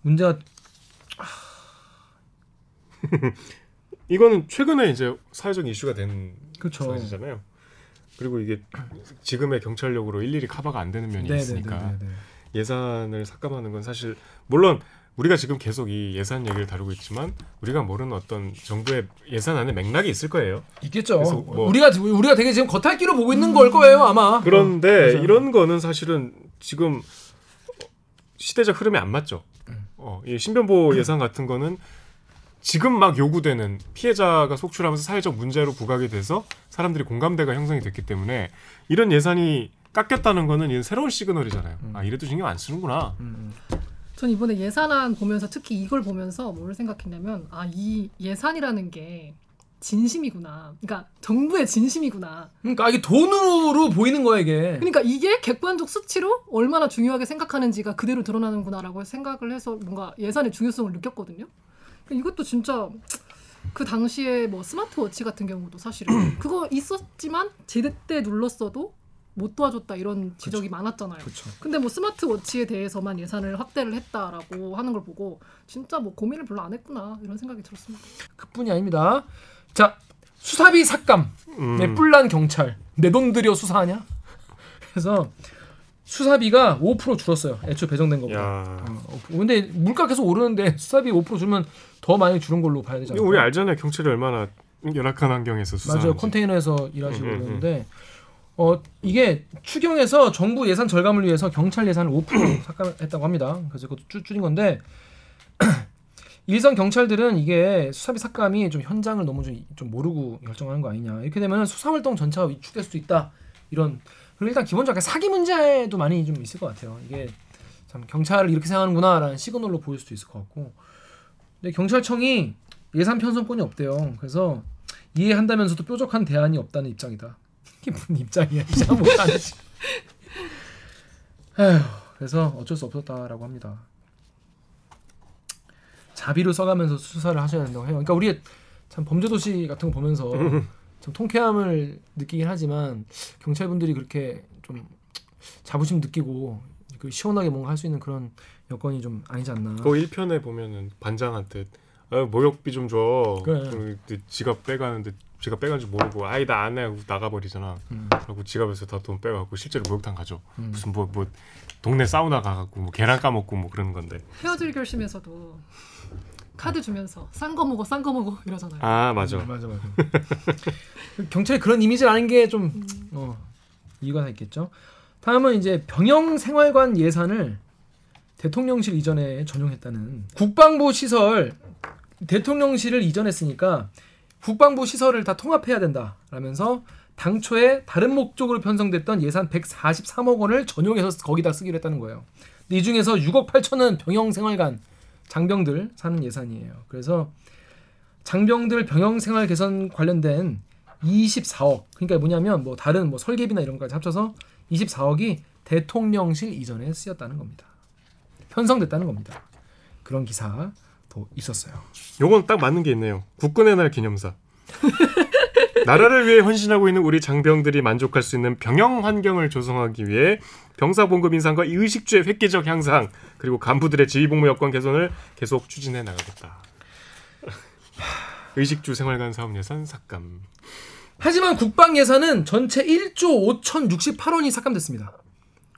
문제가 [LAUGHS] 이거는 최근에 이제 사회적 이슈가 된 그렇죠. 사실이잖아요. 그리고 이게 지금의 경찰력으로 일일이 커버가 안 되는 면이 있으니까 네네네네. 예산을 삭감하는 건 사실 물론 우리가 지금 계속 이 예산 얘기를 다루고 있지만 우리가 모르는 어떤 정부의 예산 안에 맥락이 있을 거예요. 있겠죠. 뭐- 우리가 우리가 되게 지금 겉핥기로 보고 있는 걸 거예요 아마. 그런데 어. 이런 거는 사실은 지금 시대적 흐름이 안 맞죠. 음. 어, 이 신변보호 [CLEARS THROAT] 예산 같은 거는 지금 막 요구되는 피해자가 속출하면서 사회적 문제로 부각이 돼서 사람들이 공감대가 형성이 됐기 때문에 이런 예산이 깎였다는 거는 이건 새로운 시그널이잖아요. 음. 아 이래도 신경 안 쓰는구나. 음, 전 이번에 예산안 보면서 특히 이걸 보면서 뭘 생각했냐면 아 이 예산이라는 게 진심이구나. 그러니까 정부의 진심이구나. 그러니까 이게 돈으로 보이는 거야 이게. 그러니까 이게 객관적 수치로 얼마나 중요하게 생각하는지가 그대로 드러나는구나라고 생각을 해서 뭔가 예산의 중요성을 느꼈거든요. 그러니까 이것도 진짜 그 당시에 뭐 스마트워치 같은 경우도 사실은 [CLEARS THROAT] 그거 있었지만 제때 눌렀어도 못 도와줬다 이런 지적이 많았잖아요. 그렇죠. 근데 뭐 스마트워치에 대해서만 예산을 확대를 했다라고 하는 걸 보고 진짜 뭐 고민을 별로 안 했구나 이런 생각이 들었습니다. 그뿐이 아닙니다. 자 수사비 삭감. 음. 네, 뿔난 경찰. 내 돈 들여 수사하냐? [LAUGHS] 그래서 수사비가 5% 줄었어요. 애초에 배정된 것보다. 야. 어, 근데 물가 계속 오르는데 수사비 5% 줄면 더 많이 줄은 걸로 봐야 않을까? 우리 알잖아요. 경찰이 얼마나 열악한 환경에서 수사하는지. 맞아요. 컨테이너에서 일하시고 음, 음, 음. 그러는데 어 이게 추경에서 정부 예산 절감을 위해서 경찰 예산을 5% [CLEARS THROAT] 삭감했다고 합니다. 그래서 그것도 줄- 줄인 건데 [CLEARS THROAT] 일선 경찰들은 이게 수사비 삭감이 좀 현장을 너무 좀, 좀 모르고 결정하는 거 아니냐. 이렇게 되면 수사 활동 전체가 위축될 수도 있다. 이런 그리고 일단 기본적으로 사기 문제도 많이 좀 있을 것 같아요. 이게 참 경찰을 이렇게 생각하는구나라는 시그널로 보일 수도 있을 것 같고. 근데 경찰청이 예산 편성권이 없대요. 그래서 이해한다면서도 뾰족한 대안이 없다는 입장이다. 무슨 입장이야? 이상 못하지. 에휴, 그래서 어쩔 수 없었다라고 합니다. 자비를 써가면서 수사를 하셔야 된다고 해요. 그러니까 우리 참 범죄도시 같은 거 보면서 좀 통쾌함을 느끼긴 하지만 경찰분들이 그렇게 좀 자부심 느끼고 그 시원하게 뭔가 할 수 있는 그런 여건이 좀 아니지 않나. 그 1편에 보면은 반장한테 어, 모욕비 좀 줘. 그래. 지갑 빼가는데 지갑 빼간지 모르고 아이 나 안 해 하고 나가버리잖아. 음, 그리고 지갑에서 다 돈 빼갖고 실제로 목욕탕 가죠. 음. 무슨 뭐뭐 동네 사우나 가갖고 뭐 계란 까먹고 뭐 그러는 건데. 헤어질 결심에서도 카드 주면서 싼 거 먹어 싼 거 먹어 이러잖아요. 아 맞아. 맞아 맞아. [LAUGHS] 경찰이 그런 이미지를 게좀 어, 이유가 다 있겠죠. 다음은 이제 병영 생활관 예산을 대통령실 이전에 전용했다는 국방부 시설 대통령실을 이전했으니까 국방부 시설을 다 통합해야 된다라면서 당초에 다른 목적으로 편성됐던 예산 143억 원을 전용해서 거기다 쓰기로 했다는 거예요. 이 중에서 6억 8천은 병영 생활관 장병들 사는 예산이에요. 그래서 장병들 병영 생활 개선 관련된 24억 그러니까 뭐냐면 뭐 다른 뭐 설계비나 이런 것까지 합쳐서 24억이 대통령실 이전에 쓰였다는 겁니다. 편성됐다는 겁니다. 그런 기사도 있었어요. 요건 딱 맞는 게 있네요. 국군의 날 기념사. [LAUGHS] 나라를 위해 헌신하고 있는 우리 장병들이 만족할 수 있는 병영 환경을 조성하기 위해 병사 봉급 인상과 의식주의 획기적 향상 그리고 간부들의 지휘복무 여건 개선을 계속 추진해 나가겠다. [LAUGHS] 의식주 생활관 사업 예산 삭감. 하지만 국방 예산은 전체 1조 5,068원이 삭감됐습니다.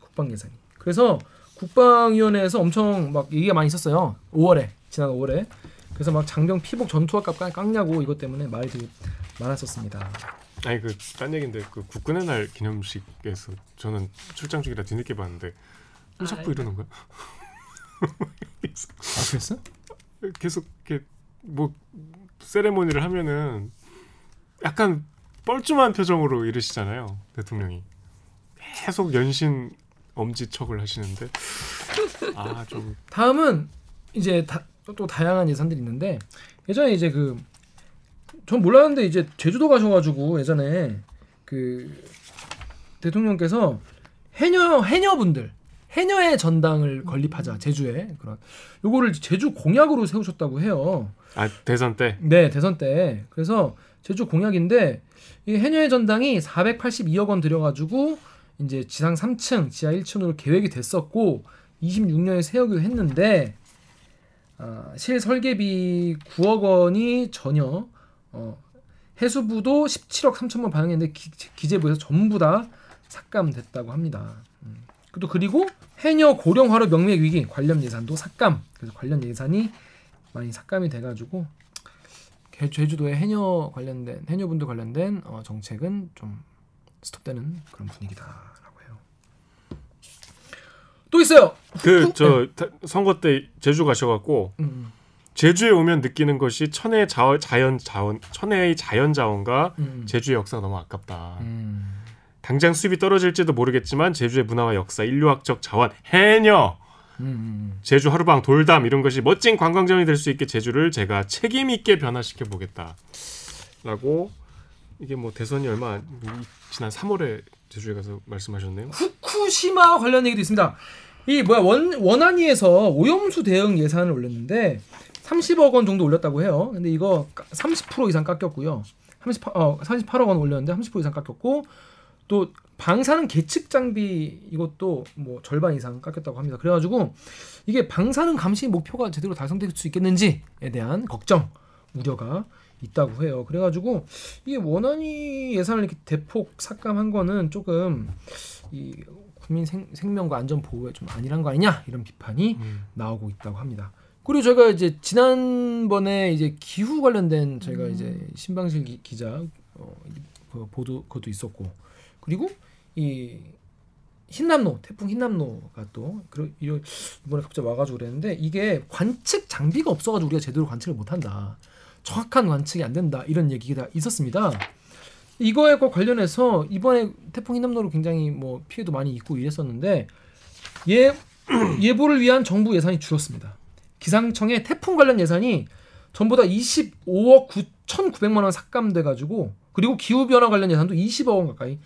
국방 예산이. 그래서 국방위원회에서 엄청 막 얘기가 많이 있었어요. 5월에 지난 5월에. 그래서 막 장병 피복 전투화 값 깎냐고 이것 때문에 말이 되게 많았었습니다. 아니 그딴 얘기인데 그 국군의 날 기념식에서 저는 출장 중이라 뒤늦게 봤는데 왜 자꾸 아, 이러는 거야? 아 그랬어? 계속 이렇게 뭐 세레모니를 하면은 약간 뻘쭘한 표정으로 이러시잖아요 대통령이 계속 연신 엄지척을 하시는데 아 좀 다음은 이제 다, 또 다양한 예산들이 있는데 예전에 이제 그 전 몰랐는데 이제 제주도 가셔가지고 예전에 그 대통령께서 해녀 해녀분들 해녀의 전당을 건립하자 제주에 그런. 요거를 제주 공약으로 세우셨다고 해요. 아 대선 때? 네 대선 때. 그래서 제주 공약인데 이 해녀의 전당이 482억 원 들여가지고 이제 지상 3층 지하 1층으로 계획이 됐었고 26년에 세우기로 했는데 아, 실 설계비 9억 원이 전혀 어, 해수부도 17억 3천만 반영했는데 기, 기재부에서 전부 다 삭감됐다고 합니다. 음. 또 그리고 해녀 고령화로 명맥 위기 관련 예산도 삭감. 그래서 관련 예산이 많이 삭감이 돼가지고 개- 제주도의 해녀 관련된 해녀분들 관련된 어, 정책은 좀 스톱되는 그런 분위기다라고 해요. 또 있어요. 그 저 선거 때 제주 가셔갖고 음, 제주에 오면 느끼는 것이 천혜의 자, 자연 자원 천혜의 자연 자원과 음, 제주의 역사가 너무 아깝다. 음, 당장 수입이 떨어질지도 모르겠지만 제주의 문화와 역사, 인류학적 자원, 해녀, 음, 음, 제주 하루방 돌담 이런 것이 멋진 관광점이 될 수 있게 제주를 제가 책임 있게 변화시켜 보겠다라고 이게 뭐 대선이 얼마 지난 3월에 제주에 가서 말씀하셨네요. 후쿠시마 관련 얘기도 있습니다. 이 뭐야 원 원안위에서 오염수 대응 예산을 올렸는데 30억 원 정도 올렸다고 해요. 근데 이거 30% 이상 깎였고요. 38, 어, 38억 원 올렸는데 30% 이상 깎였고 또 방사능 계측 장비 이것도 뭐 절반 이상 깎였다고 합니다. 그래가지고 이게 방사능 감시 목표가 제대로 달성될 수 있겠는지에 대한 걱정, 우려가 있다고 해요. 그래가지고 이게 원안위 예산을 이렇게 대폭 삭감한 거는 조금 이 국민 생, 생명과 안전 보호에 좀 안일한 거 아니냐 이런 비판이 음. 나오고 있다고 합니다. 그리고 저희가 이제 지난번에 이제 기후 관련된 저희가 이제 신방실 기, 기자 어, 그 보도 그것도 있었고 그리고 이 흰남노 태풍 흰남노가 또 그러- 이런- 이번에 갑자기 와가지고 그랬는데 이게 관측 장비가 없어가지고 우리가 제대로 관측을 못한다 정확한 관측이 안 된다 이런 얘기가 있었습니다. 이거에 관련해서 이번에 태풍 흰남노로 굉장히 뭐 피해도 많이 있고 이랬었는데 예 [CLEARS THROAT] 예보를 위한 정부 예산이 줄었습니다. 기상청의 태풍 관련 예산이 전부 다 25억 9,900만 원 삭감돼 가지고 그리고 기후 변화 관련 예산도 20억 원 가까이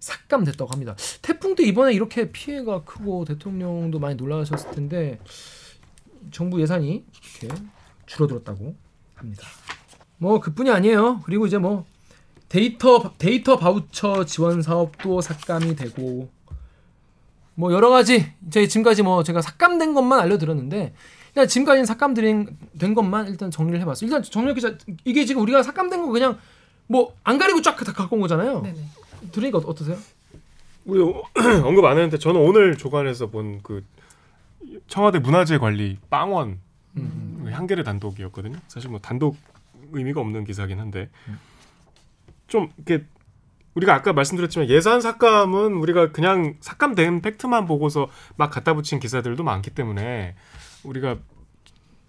삭감됐다고 합니다. 태풍 때 이번에 이렇게 피해가 크고 대통령도 많이 놀라셨을 텐데 정부 예산이 이렇게 줄어들었다고 합니다. 뭐 그뿐이 아니에요. 그리고 이제 뭐 데이터 데이터 바우처 지원 사업도 삭감이 되고 뭐 여러 가지 저희 지금까지 뭐 제가 삭감된 것만 알려드렸는데 일단 지금까지는 삭감된 된 것만 일단 정리를 해봤어요. 일단 정렬 기자 이게 지금 우리가 삭감된 거 그냥 뭐 안 가리고 쫙 다 갖고 온 거잖아요. 네네. 들으니까 어- 어떠세요? 우리 [CLEARS THROAT] 언급 안 했는데 저는 오늘 조간에서 본 그 청와대 문화재 관리 빵원 음. 그 한겨레 단독이었거든요. 사실 뭐 단독 의미가 없는 기사긴 한데 좀 이렇게 우리가 아까 말씀드렸지만 예산 삭감은 우리가 그냥 삭감된 팩트만 보고서 막 갖다 붙인 기사들도 많기 때문에 우리가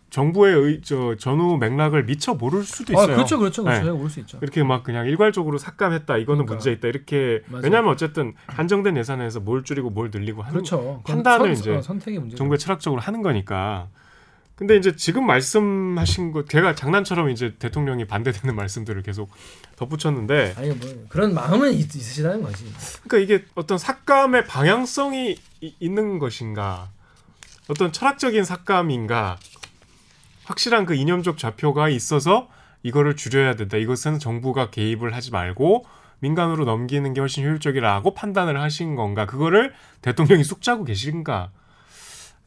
정부의 의, 저 전후 맥락을 미처 모를 수도 아 있어요. 그렇죠 그렇죠 그렇죠. 네. 모를 수 있죠. 이렇게 막 그냥 일괄적으로 삭감했다 이거는 그러니까. 문제 있다 이렇게 맞아요. 왜냐하면 어쨌든 한정된 예산에서 뭘 줄이고 뭘 늘리고 하는 그렇죠. 판단을 선- 이제 어. 정부의 철학적으로 하는 거니까. 근데 이제 지금 말씀하신 거 제가 장난처럼 이제 대통령이 반대되는 [LAUGHS] 말씀들을 계속 덧붙였는데 아니 뭐 그런 마음은 있, 있으시다는 거지. 그러니까 이게 어떤 삭감의 방향성이 이- 있는 것인가 어떤 철학적인 삭감인가 확실한 그 이념적 좌표가 있어서 이거를 줄여야 된다. 이것은 정부가 개입을 하지 말고 민간으로 넘기는 게 훨씬 효율적이라고 판단을 하신 건가? 그거를 대통령이 쑥 짜고 계신가에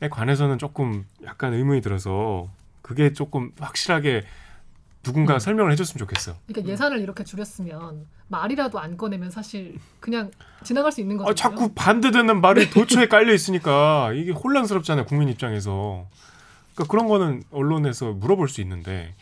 관해서는 조금 약간 의문이 들어서 그게 조금 확실하게 누군가 설명을 해줬으면 좋겠어. 그러니까 예산을 이렇게 줄였으면 말이라도 안 꺼내면 사실 그냥 지나갈 수 있는 거잖아요. 아, 자꾸 반대되는 말이 도처에 깔려 있으니까 이게 혼란스럽잖아요 국민 입장에서. 그러니까 그런 거는 언론에서 물어볼 수 있는데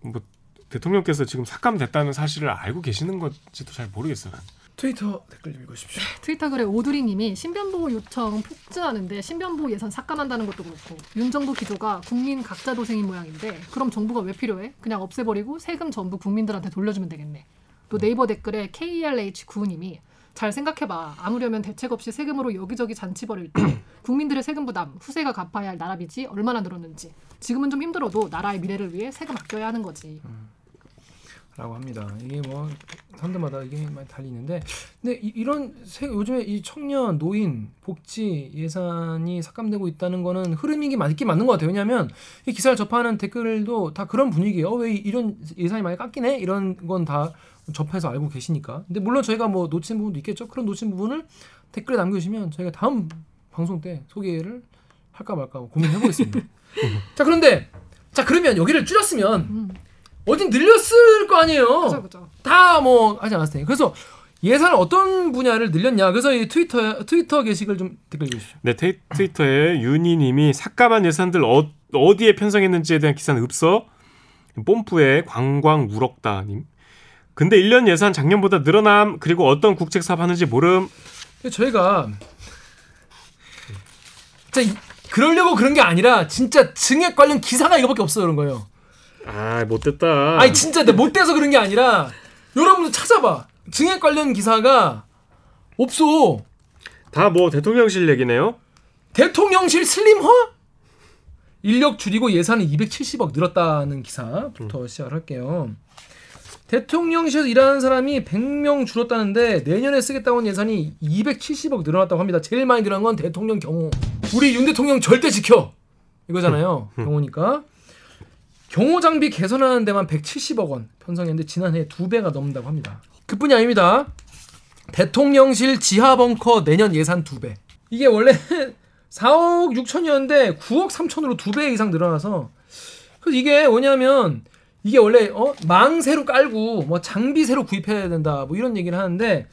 뭐 대통령께서 지금 삭감됐다는 사실을 알고 계시는 건지도 잘 모르겠어요. 트위터 댓글 좀 읽으십시오. 트위터 글에 오두리님이 신변보호 요청 폭증하는데 신변보호 예산 삭감한다는 것도 그렇고 윤 정부 기조가 국민 각자 도생인 모양인데 그럼 정부가 왜 필요해? 그냥 없애버리고 세금 전부 국민들한테 돌려주면 되겠네. 또 네이버 댓글에 KLH9님이 잘 생각해봐. 아무려면 대책 없이 세금으로 여기저기 잔치 벌일 때 [CLEARS THROAT] 국민들의 세금 부담, 후세가 갚아야 할 나라 빚이 얼마나 늘었는지. 지금은 좀 힘들어도 나라의 미래를 위해 세금 아껴야 하는 거지. 라고 합니다. 이게 뭐 사람들마다 이게 많이 달리는데 근데 이, 런 요즘에 이 청년 노인 복지 예산이 삭감되고 있다는 거는 흐름이 맞긴 맞는 것 같아요. 왜냐하면 이 기사를 접하는 댓글도 다 그런 분위기예요. 어, 왜 이런 예산이 많이 깎이네 이런 건 다 접해서 알고 계시니까. 근데 물론 저희가 뭐 놓친 부분도 있겠죠. 그런 놓친 부분을 댓글에 남겨주시면 저희가 다음 방송 때 소개를 할까 말까 고민해 보겠습니다. [LAUGHS] 자 그런데 자 그러면 여기를 줄였으면 음. 어딘 늘렸을 거 아니에요. 다 뭐 하지 않았을 테니까. 그래서 예산 어떤 분야를 늘렸냐. 그래서 이 트위터 트위터 게시글 좀 댓글 주시죠. 네, 테, 트위터에 윤희 님이 삭감한 예산들 어, 어디에 편성했는지에 대한 기사는 없어. 뽐뿌의 관광 우럭다 님. 근데 1년 예산 작년보다 늘어남 그리고 어떤 국책 사업 하는지 모름. 저희가 진짜 이- 그러려고 그런 게 아니라 진짜 증액 관련 기사가 이거밖에 없어 그런 거예요. 아 못됐다. 아니 진짜 내 못 돼서 그런 게 아니라 여러분들 찾아봐. 증액 관련 기사가 없어. 다 뭐 대통령실 얘기네요. 대통령실 슬림화? 인력 줄이고 예산을 270억 늘었다는 기사부터 시작을 할게요. 대통령실에서 일하는 사람이 100명 줄었다는데 내년에 쓰겠다고 한 예산이 270억 늘어났다고 합니다. 제일 많이 늘어난 건 대통령 경호. 우리 윤 대통령 절대 지켜. 이거잖아요. 경호니까. 경호 장비 개선하는 데만 170억 원 편성했는데 지난해 두 배가 넘는다고 합니다. 그뿐이 아닙니다. 대통령실 지하 벙커 내년 예산 두 배. 이게 원래 [LAUGHS] 4억 6천이었는데 9억 3천으로 두 배 이상 늘어나서 그래서 이게 뭐냐면 이게 원래 어? 망 새로 깔고 뭐 장비 새로 구입해야 된다 뭐 이런 얘기를 하는데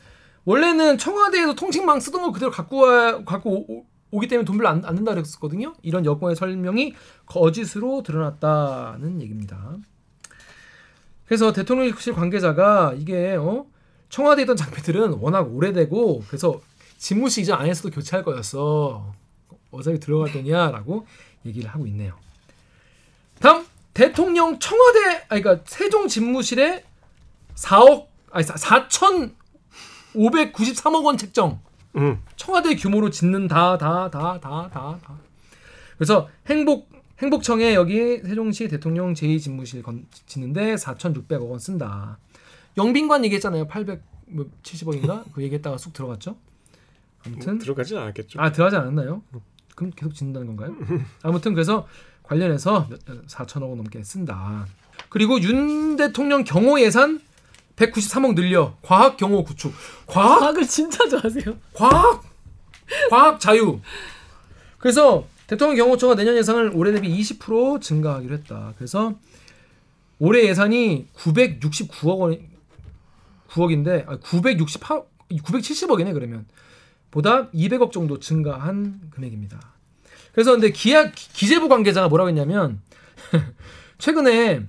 원래는 청와대에서 통신망 쓰던 거 그대로 갖고 와 갖고 오, 기 때문에 돈 별로 안, 안 든다 그랬었거든요. 이런 여권의 설명이 거짓으로 드러났다는 얘기입니다. 그래서 대통령실 관계자가 이게 어? 청와대에 있던 장비들은 워낙 오래되고 그래서 집무실 이전 안 했어도 교체할 거였어. 어차피 들어갈 거냐라고 얘기를 하고 있네요. 다음 대통령 청와대 아니 그러니까 세종 집무실에 4억 아니 4,593억 원 책정 음. 청와대 규모로 짓는다 다 다 다 다 다. 그래서 행복 행복청에 여기 세종시 대통령 제2집무실 건, 짓는데 4,600억 원 쓴다. 영빈관 얘기했잖아요. 870억인가 [LAUGHS] 그 얘기했다가 쑥 들어갔죠. 아무튼 뭐 들어가진 않았겠죠. 아 들어가지 않았나요? 그럼 계속 짓는다는 건가요? [LAUGHS] 아무튼 그래서 관련해서 4천억 원 넘게 쓴다. 그리고 윤 대통령 경호 예산 193억 늘려 과학 경호 구축. 과학 과학을 진짜 좋아하세요. 과학 과학 자유. 그래서 대통령 경호처가 내년 예산을 올해 대비 20% 증가하기로 했다. 그래서 올해 예산이 969억 원 9억인데 아, 968 970억이네 그러면 보다 200억 정도 증가한 금액입니다. 그래서 근데 기아 기재부 관계자가 뭐라고 했냐면 [LAUGHS] 최근에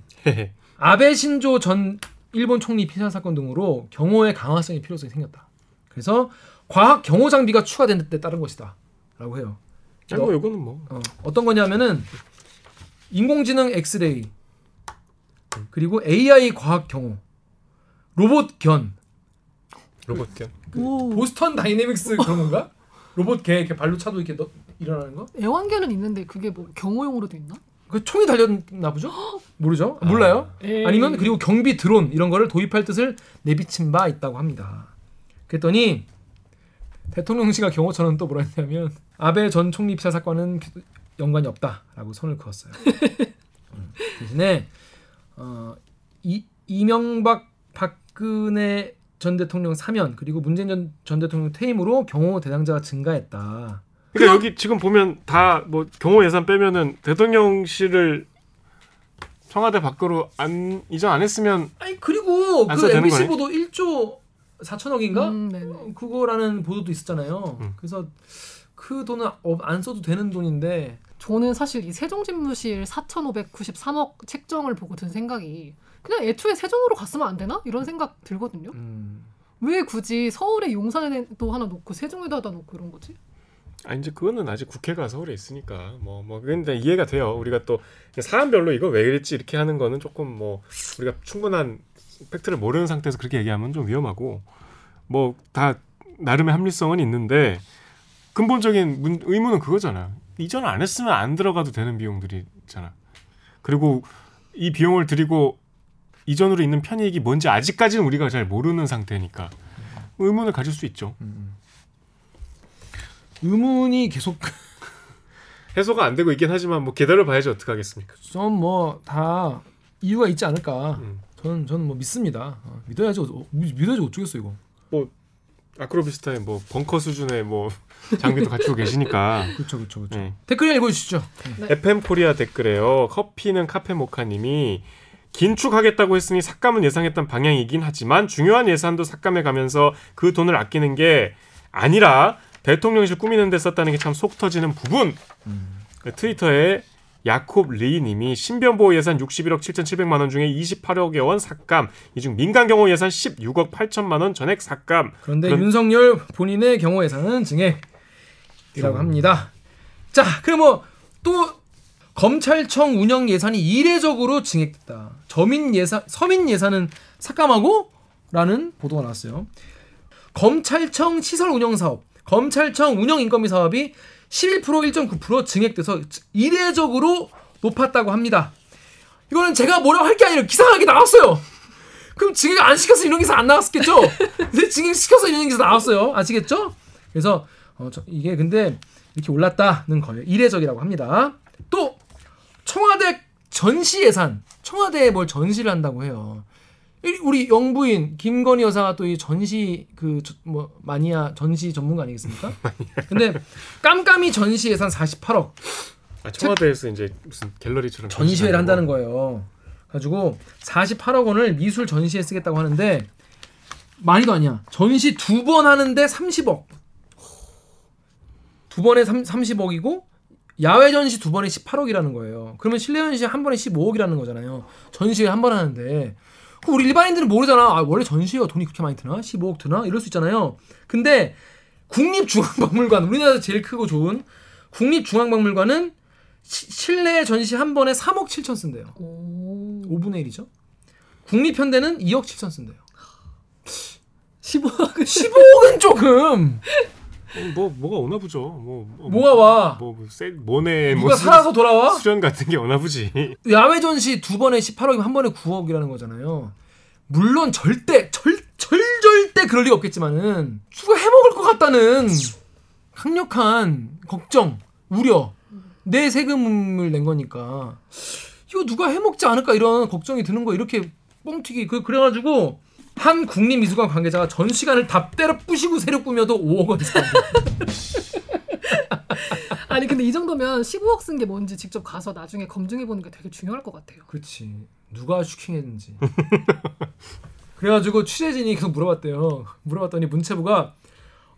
아베 신조 전 일본 총리 피살 사건 등으로 경호의 강화성의 필요성이 생겼다. 그래서 과학 경호 장비가 추가된 데 따른 것이다라고 해요. 뭐 이거는 뭐 어, 어떤 거냐면은 인공지능 엑스레이 그리고 AI 과학 경호 로봇 견 로봇 견. 오. 보스턴 다이내믹스 그런 건가? 로봇 개 이렇게 발로 차도 이렇게 너, 일어나는 거? 애완견은 있는데 그게 뭐 경호용으로도 있나? 그 총이 달렸나 보죠? 모르죠? 몰라요? 에이. 아니면 그리고 경비 드론 이런 거를 도입할 뜻을 내비친 바 있다고 합니다. 그랬더니 대통령실과 경호처는 또 뭐라 했냐면 아베 전 총리 피살 사건은 연관이 없다라고 선을 그었어요. [LAUGHS] 음, 대신에 어, 이, 이명박 박근혜 전 대통령 사면 그리고 문재인 전, 전 대통령 퇴임으로 경호 대상자가 증가했다. 그러니까 여기 지금 보면 다 뭐 경호 예산 빼면은 대통령실을 청와대 밖으로 안 이전 안 했으면 아니 그리고 안 그 MBC 거네? 보도 1조 4천억인가? 음, 네네. 어, 그거라는 보도도 있었잖아요. 음. 그래서 그 돈은 어, 안 써도 되는 돈인데 저는 사실 이 세종집무실 4,593억 책정을 보고 든 생각이 그냥 애초에 세종으로 갔으면 안 되나? 이런 생각 들거든요. 음, 왜 굳이 서울에 용산에도 하나 놓고 세종에도 하나 놓고 이런 거지? 아 이제 그거는 아직 국회가 서울에 있으니까 뭐뭐 근데 이해가 돼요. 우리가 또 사안별로 이거 왜 그랬지 이렇게 하는 거는 조금 뭐 우리가 충분한 팩트를 모르는 상태에서 그렇게 얘기하면 좀 위험하고 뭐 다 나름의 합리성은 있는데 근본적인 문, 의문은 그거잖아. 이전 안 했으면 안 들어가도 되는 비용들이 있잖아. 그리고 이 비용을 들이고 이전으로 있는 편익이 뭔지 아직까지는 우리가 잘 모르는 상태니까 의문을 가질 수 있죠. 의문이 계속 [LAUGHS] 해소가 안 되고 있긴 하지만 뭐 기다려 봐야지 어떻게 하겠습니까? 좀뭐다 이유가 있지 않을까. 음. 저는 저는 뭐 믿습니다. 어, 믿어야지 어, 믿어야지 어쩌겠어 이거. 아크로비스타의 뭐 벙커 수준의 뭐 [LAUGHS] 장비도 갖추고 계시니까. 그렇죠 그렇죠 그렇죠. 네. 댓글 읽어주시죠. FM 코리아 댓글에요. 커피는 카페 모카님이 긴축하겠다고 했으니 삭감은 예상했던 방향이긴 하지만 중요한 예산도 삭감해 가면서 그 돈을 아끼는 게 아니라 대통령실 꾸미는 데 썼다는 게 참 속 터지는 부분. 트위터에 야콥 리 님이 신변보호 예산 61억 7,700만 원 중에 28억여 원 삭감, 이 중 민간 경호 예산 16억 8천만 원 전액 삭감. 그런데 그런- 윤석열 본인의 경우 예산은 증액이라고 합니다. 자, 그럼 뭐 또 검찰청 운영 예산이 이례적으로 증액됐다. 저민 예산, 서민 예산은 삭감하고 라는 보도가 나왔어요. 검찰청 시설 운영 사업, 검찰청 운영 인건비 사업이 11% 1.9% 증액돼서 이례적으로 높았다고 합니다. 이거는 제가 뭐라고 할 게 아니라 기사하게 나왔어요. 그럼 증액 안 시켜서 이런 기사 안 나왔겠죠? 근데 증액 시켜서 이런 기사 나왔어요. 아시겠죠? 그래서 어, 저- 이게 근데 이렇게 올랐다는 거예요. 이례적이라고 합니다. 또 청와대 전시 예산, 청와대에 뭘 전시를 한다고 해요. 이- 우리 영부인 김건희 여사가 또 이 전시 그 뭐 마니아 전시 전문가 아니겠습니까? [LAUGHS] 근데 깜깜이 전시 예산 48억 아, 청와대에서 이제 무슨 갤러리처럼 전시회를 한다는 거. 거예요. 가지고 48억 원을 미술 전시에 쓰겠다고 하는데 많이도 아니야. 전시 두 번 하는데 30억. 두 번에 3, 30억이고 야외 전시 두 번에 18억이라는 거예요. 그러면 실내 전시 한 번에 15억이라는 거잖아요. 전시회 한 번 하는데 그 우리 일반인들은 모르잖아. 아, 원래 전시회가 돈이 그렇게 많이 드나? 15억 드나? 이럴 수 있잖아요. 근데 국립중앙박물관 우리나라에서 제일 크고 좋은 국립중앙박물관은 시- 실내 전시 한 번에 3억 7천 쓴대요. 오. 5분의 1이죠. 국립현대는 2억 7천 쓴대요. 15억. 15억은 조금 어, 뭐 뭐가 오나 보죠. 뭐, 뭐 뭐가 와? 뭐, 뭐 세, 모네 뭐 누가 수- 살아서 돌아와? 수련 같은 게 오나 보지. 야외 전시 두 번에 18억이면 한 번에 9억이라는 거잖아요. 물론 절대 절 절절대 그럴 리가 없겠지만은 누가 해먹을 것 같다는 강력한 걱정, 우려, 내 세금을 낸 거니까 이거 누가 해먹지 않을까 이런 걱정이 드는 거 이렇게 뻥튀기 그 그래가지고 한 국립미술관 관계자가 전 시간을 다 때려 부시고 새로 꾸며도 5억 원 이상. 아니 근데 이 정도면 15억 쓴 게 뭔지 직접 가서 나중에 검증해 보는 게 되게 중요할 것 같아요. 그렇지. 누가 슈킹했는지. 그래가지고 취재진이 계속 물어봤대요. 물어봤더니 문체부가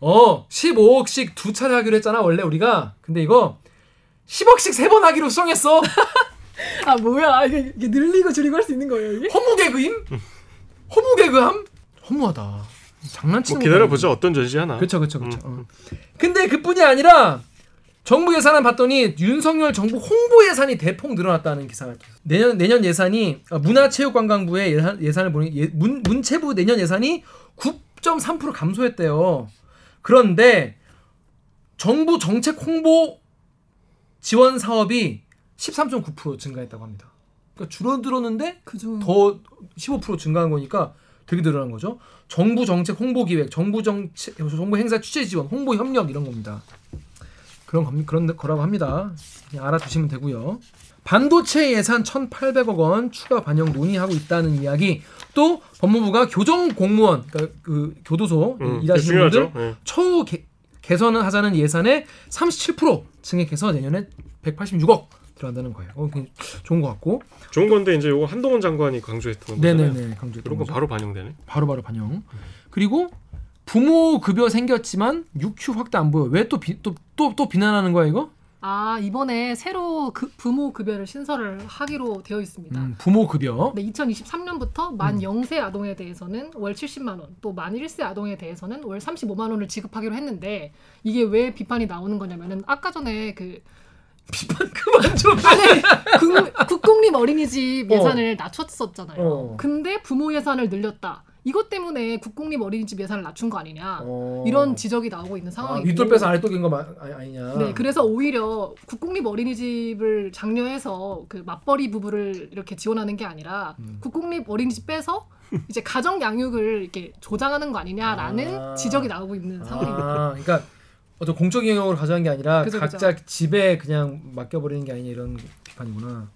어 15억씩 두 차례 하기로 했잖아 원래 우리가. 근데 이거 10억씩 세 번 하기로 수정했어. [LAUGHS] 아 뭐야 이게, 이게 늘리고 줄이고 할 수 있는 거예요 이게? 허무 개그임? 허무 개그함? 허무하다. 장난치는 뭐 기다려 보죠. 어떤 전시 하나. 그렇죠, 그렇죠, 그렇죠. 어. 근데 그뿐이 아니라 정부 예산안 봤더니 윤석열 정부 홍보 예산이 대폭 늘어났다는 기사가 있어요. 내년 내년 예산이 아, 문화체육관광부의 예산, 예산을 보니 예, 문, 문체부 내년 예산이 9.3% 감소했대요. 그런데 정부 정책 홍보 지원 사업이 13.9% 증가했다고 합니다. 그러니까 줄어들었는데 그중 더15% 증가한 거니까 되게 늘어난 거죠. 정부 정책 홍보 기획, 정부 정책, 정부 행사 취재 지원, 홍보 협력 이런 겁니다. 그런 겁 그런 거라고 합니다. 그냥 알아두시면 되고요. 반도체 예산 1,800억 원 추가 반영 논의하고 있다는 이야기. 또 법무부가 교정 공무원, 그러니까 그 교도소 음, 일하시는. 분들 예. 처우 개, 개선을 하자는 예산의 37% 증액해서 내년에 186억 들어간다는 거예요. 어, 좋은 것 같고. 좋은 건데 이제 이거 한동훈 장관이 강조했던 거잖아요. 네네네 강조. 이런 거 바로 반영되네. 바로 바로 반영. 그리고 부모 급여 생겼지만 육휴 확대 안 보여. 왜 또 또 또 또 비난하는 거야 이거? 아 이번에 새로 그 부모 급여를 신설을 하기로 되어 있습니다. 음, 부모 급여. 네, 2023년부터 만 0세 아동에 대해서는 월 70만 원, 또 만 1세 아동에 대해서는 월 35만 원을 지급하기로 했는데 이게 왜 비판이 나오는 거냐면은 아까 전에 그 비판 그만 좀. 아니 국, 국공립 어린이집 어. 예산을 낮췄었잖아요. 어. 근데 부모 예산을 늘렸다. 이것 때문에 국공립 어린이집 예산을 낮춘 거 아니냐 어. 이런 지적이 나오고 있는 아, 상황이고 윗돌 빼서 아랫돌 낀거 마- 아니- 아니 냐. 네, 그래서 오히려 국공립 어린이집을 장려해서 그 맞벌이 부부를 이렇게 지원하는 게 아니라 음. 국공립 어린이집 빼서 이제 가정 양육을 이렇게 조장하는 거 아니냐라는 아. 지적이 나오고 있는 상황입니다. 아, 그러니까 어떤 공적 영역으로 가져간 게 아니라 그죠, 각자 집에 그냥 맡겨버리는 게 아니냐 이런 비판이구나.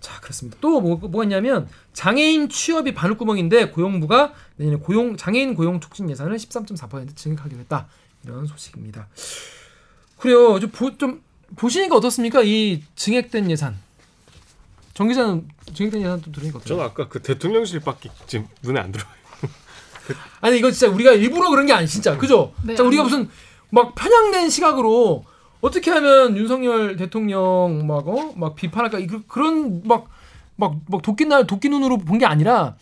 자 그렇습니다. 또 뭐, 뭐가 있냐면 장애인 취업이 바늘구멍인데 고용부가 내년에 고용 장애인 고용 촉진 예산을 13.4% 증액하기로 했다 이런 소식입니다. 그래요. 좀, 보, 좀 보시니까 어떻습니까? 이 증액된 예산. 정 기자는 증액된 예산 또 들으니까 어때요? 저는 아까 그 대통령실밖에 지금 눈에 안 들어요. 아니 이거 진짜 우리가 일부러 그런 게 아니 진짜 그죠? 네, 자 우리가 아니. 무슨 막 편향된 시각으로 어떻게 하면 윤석열 대통령 막 어? 막 비판할까 이- 그- 그런 막 막 막 도끼 날 도끼 눈으로 본 게 아니라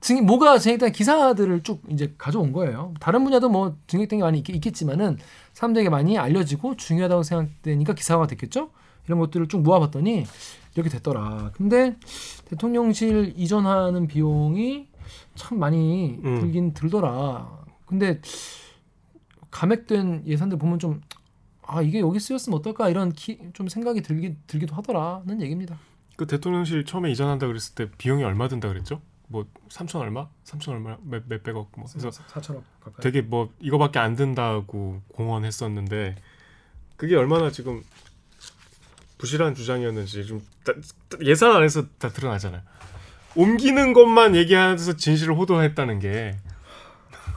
증 뭐가 증액된 기사들을 쭉 이제 가져온 거예요. 다른 분야도 뭐 증액된 게 많이 있, 있겠지만은 사람들에게 많이 알려지고 중요하다고 생각되니까 기사가 됐겠죠. 이런 것들을 쭉 모아봤더니 이렇게 됐더라. 근데 대통령실 이전하는 비용이 참 많이 음. 들긴 들더라. 근데 감액된 예산들 보면 좀 아 이게 여기 쓰였으면 어떨까 이런 키, 좀 생각이 들기 들기도 하더라는 얘기입니다. 그 대통령실 처음에 이전한다 그랬을 때 비용이 얼마 든다 그랬죠? 뭐 3천 얼마? 3천 얼마? 몇 몇백억 뭐. 그래서 4천억 가까이. 되게 뭐 이거밖에 안 든다고 공언했었는데 그게 얼마나 지금 부실한 주장이었는지 좀 다- 다- 예산 안에서 다 드러나잖아요. 옮기는 것만 얘기하면서 진실을 호도했다는 게뭐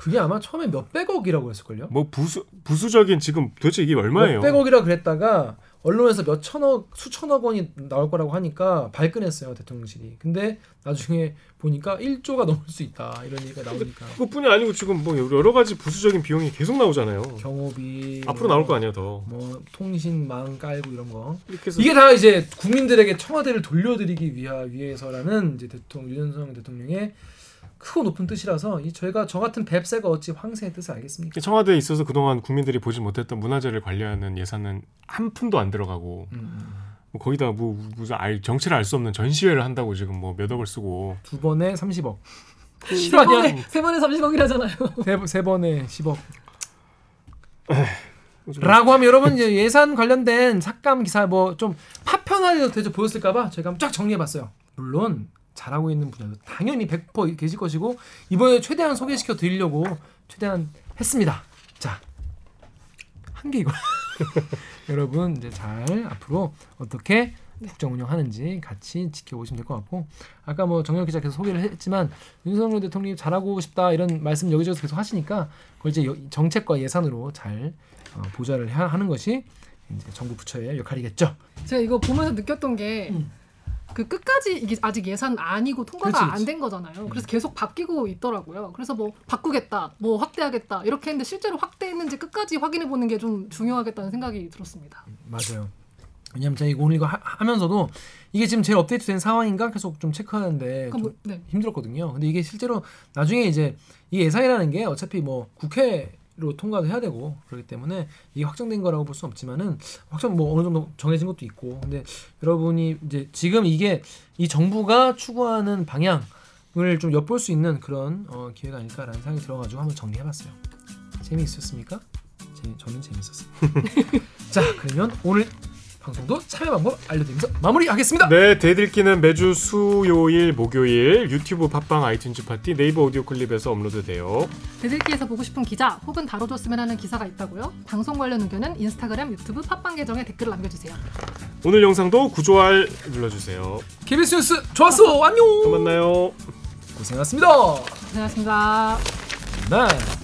그게 아마 처음에 몇백억이라고 했을걸요. 부수 부수적인 지금 도대체 이게 얼마예요? 몇백억이라 그랬다가 언론에서 몇 천억 수천억 원이 나올 거라고 하니까 발끈했어요 대통령실이. 근데 나중에 보니까 1조가 넘을 수 있다 이런 얘기가 나오니까 그것뿐이 아니고 지금 뭐 여러 가지 부수적인 비용이 계속 나오잖아요. 경호비 앞으로 나올 거 아니야 더. 뭐 통신망 깔고 이런 거 이게 다 이제 국민들에게 청와대를 돌려드리기 위하, 위해서라는 이제 대통령 윤석열 대통령의 크고 높은 뜻이라서 이 저희가 저 같은 뱁새가 어찌 황새의 뜻을 알겠습니까? 청와대에 있어서 그동안 국민들이 보지 못했던 문화재를 관리하는 예산은 한 푼도 안 들어가고 음, 음. 뭐 거기다 뭐 무슨 알, 정체를 알 수 없는 전시회를 한다고 지금 뭐 몇 억을 쓰고 두 번에 30억 세 실화냐? 번에 세 번에 30억이라잖아요. 세, 세 번에 10억 라고 하면 여러분 예산 관련된 삭감 기사 뭐좀 되죠 보였을까봐 한번 쫙 정리해봤어요. 물론 잘하고 있는 분야도 당연히 100% 계실 것이고 이번에 최대한 소개시켜 드리려고 최대한 했습니다. 자, 한개 이거. [LAUGHS] 여러분 이제 잘 앞으로 어떻게 국정 운영하는지 같이 지켜보시면 될 것 같고 아까 뭐 정영 기자 계속 소개를 했지만 윤석열 대통령이 잘하고 싶다 이런 말씀 여기저기서 계속 하시니까 그걸 이제 여- 정책과 예산으로 잘 어, 보좌를 하- 하는 것이 이제 정부 부처의 역할이겠죠. 제가 이거 보면서 느꼈던 게. 음. 그 끝까지 이게 아직 예산 아니고 통과가. 안 된 거잖아요. 그래서 계속 바뀌고 있더라고요. 그래서 뭐 바꾸겠다, 뭐 확대하겠다 이렇게 했는데 실제로 확대했는지 끝까지 확인해 보는 게 좀 중요하겠다는 생각이 들었습니다. 맞아요. 왜냐면 제가 이거 오늘 이거 하, 면서도 이게 지금 제일 업데이트된 상황인가 계속 좀 체크하는데 좀 뭐, 네. 힘들었거든요. 근데 이게 실제로 나중에 이제 이 예산이라는 게 어차피 뭐 국회 로 통과도 해야 되고 그렇기 때문에 이게 확정된 거라고 볼 수는 없지만은 확정 뭐 어느 정도 정해진 것도 있고 근데 여러분이 이제 지금 이게 이 정부가 추구하는 방향을 좀 엿볼 수 있는 그런 어, 기회가 아닐까라는 생각이 들어가지고 한번 정리해봤어요. 재미있었습니까? 제, 저는 재밌었어요. [LAUGHS] 자 그러면 오늘 방송도 참여 방법 알려드리면서 마무리하겠습니다. 네 대들기는 매주 수요일 목요일 유튜브 팟빵 아이튠즈 팟티 네이버 오디오 클립에서 업로드돼요. 대들기에서 보고 싶은 기자 혹은 다뤄줬으면 하는 기사가 있다고요? 방송 관련 의견은 인스타그램, 유튜브, 팟빵 계정에 댓글 남겨주세요. 오늘 영상도 구조할 눌러주세요. KBS 뉴스 좋았어 안녕. 또 만나요. 고생하셨습니다. 고생하셨습니다. 네.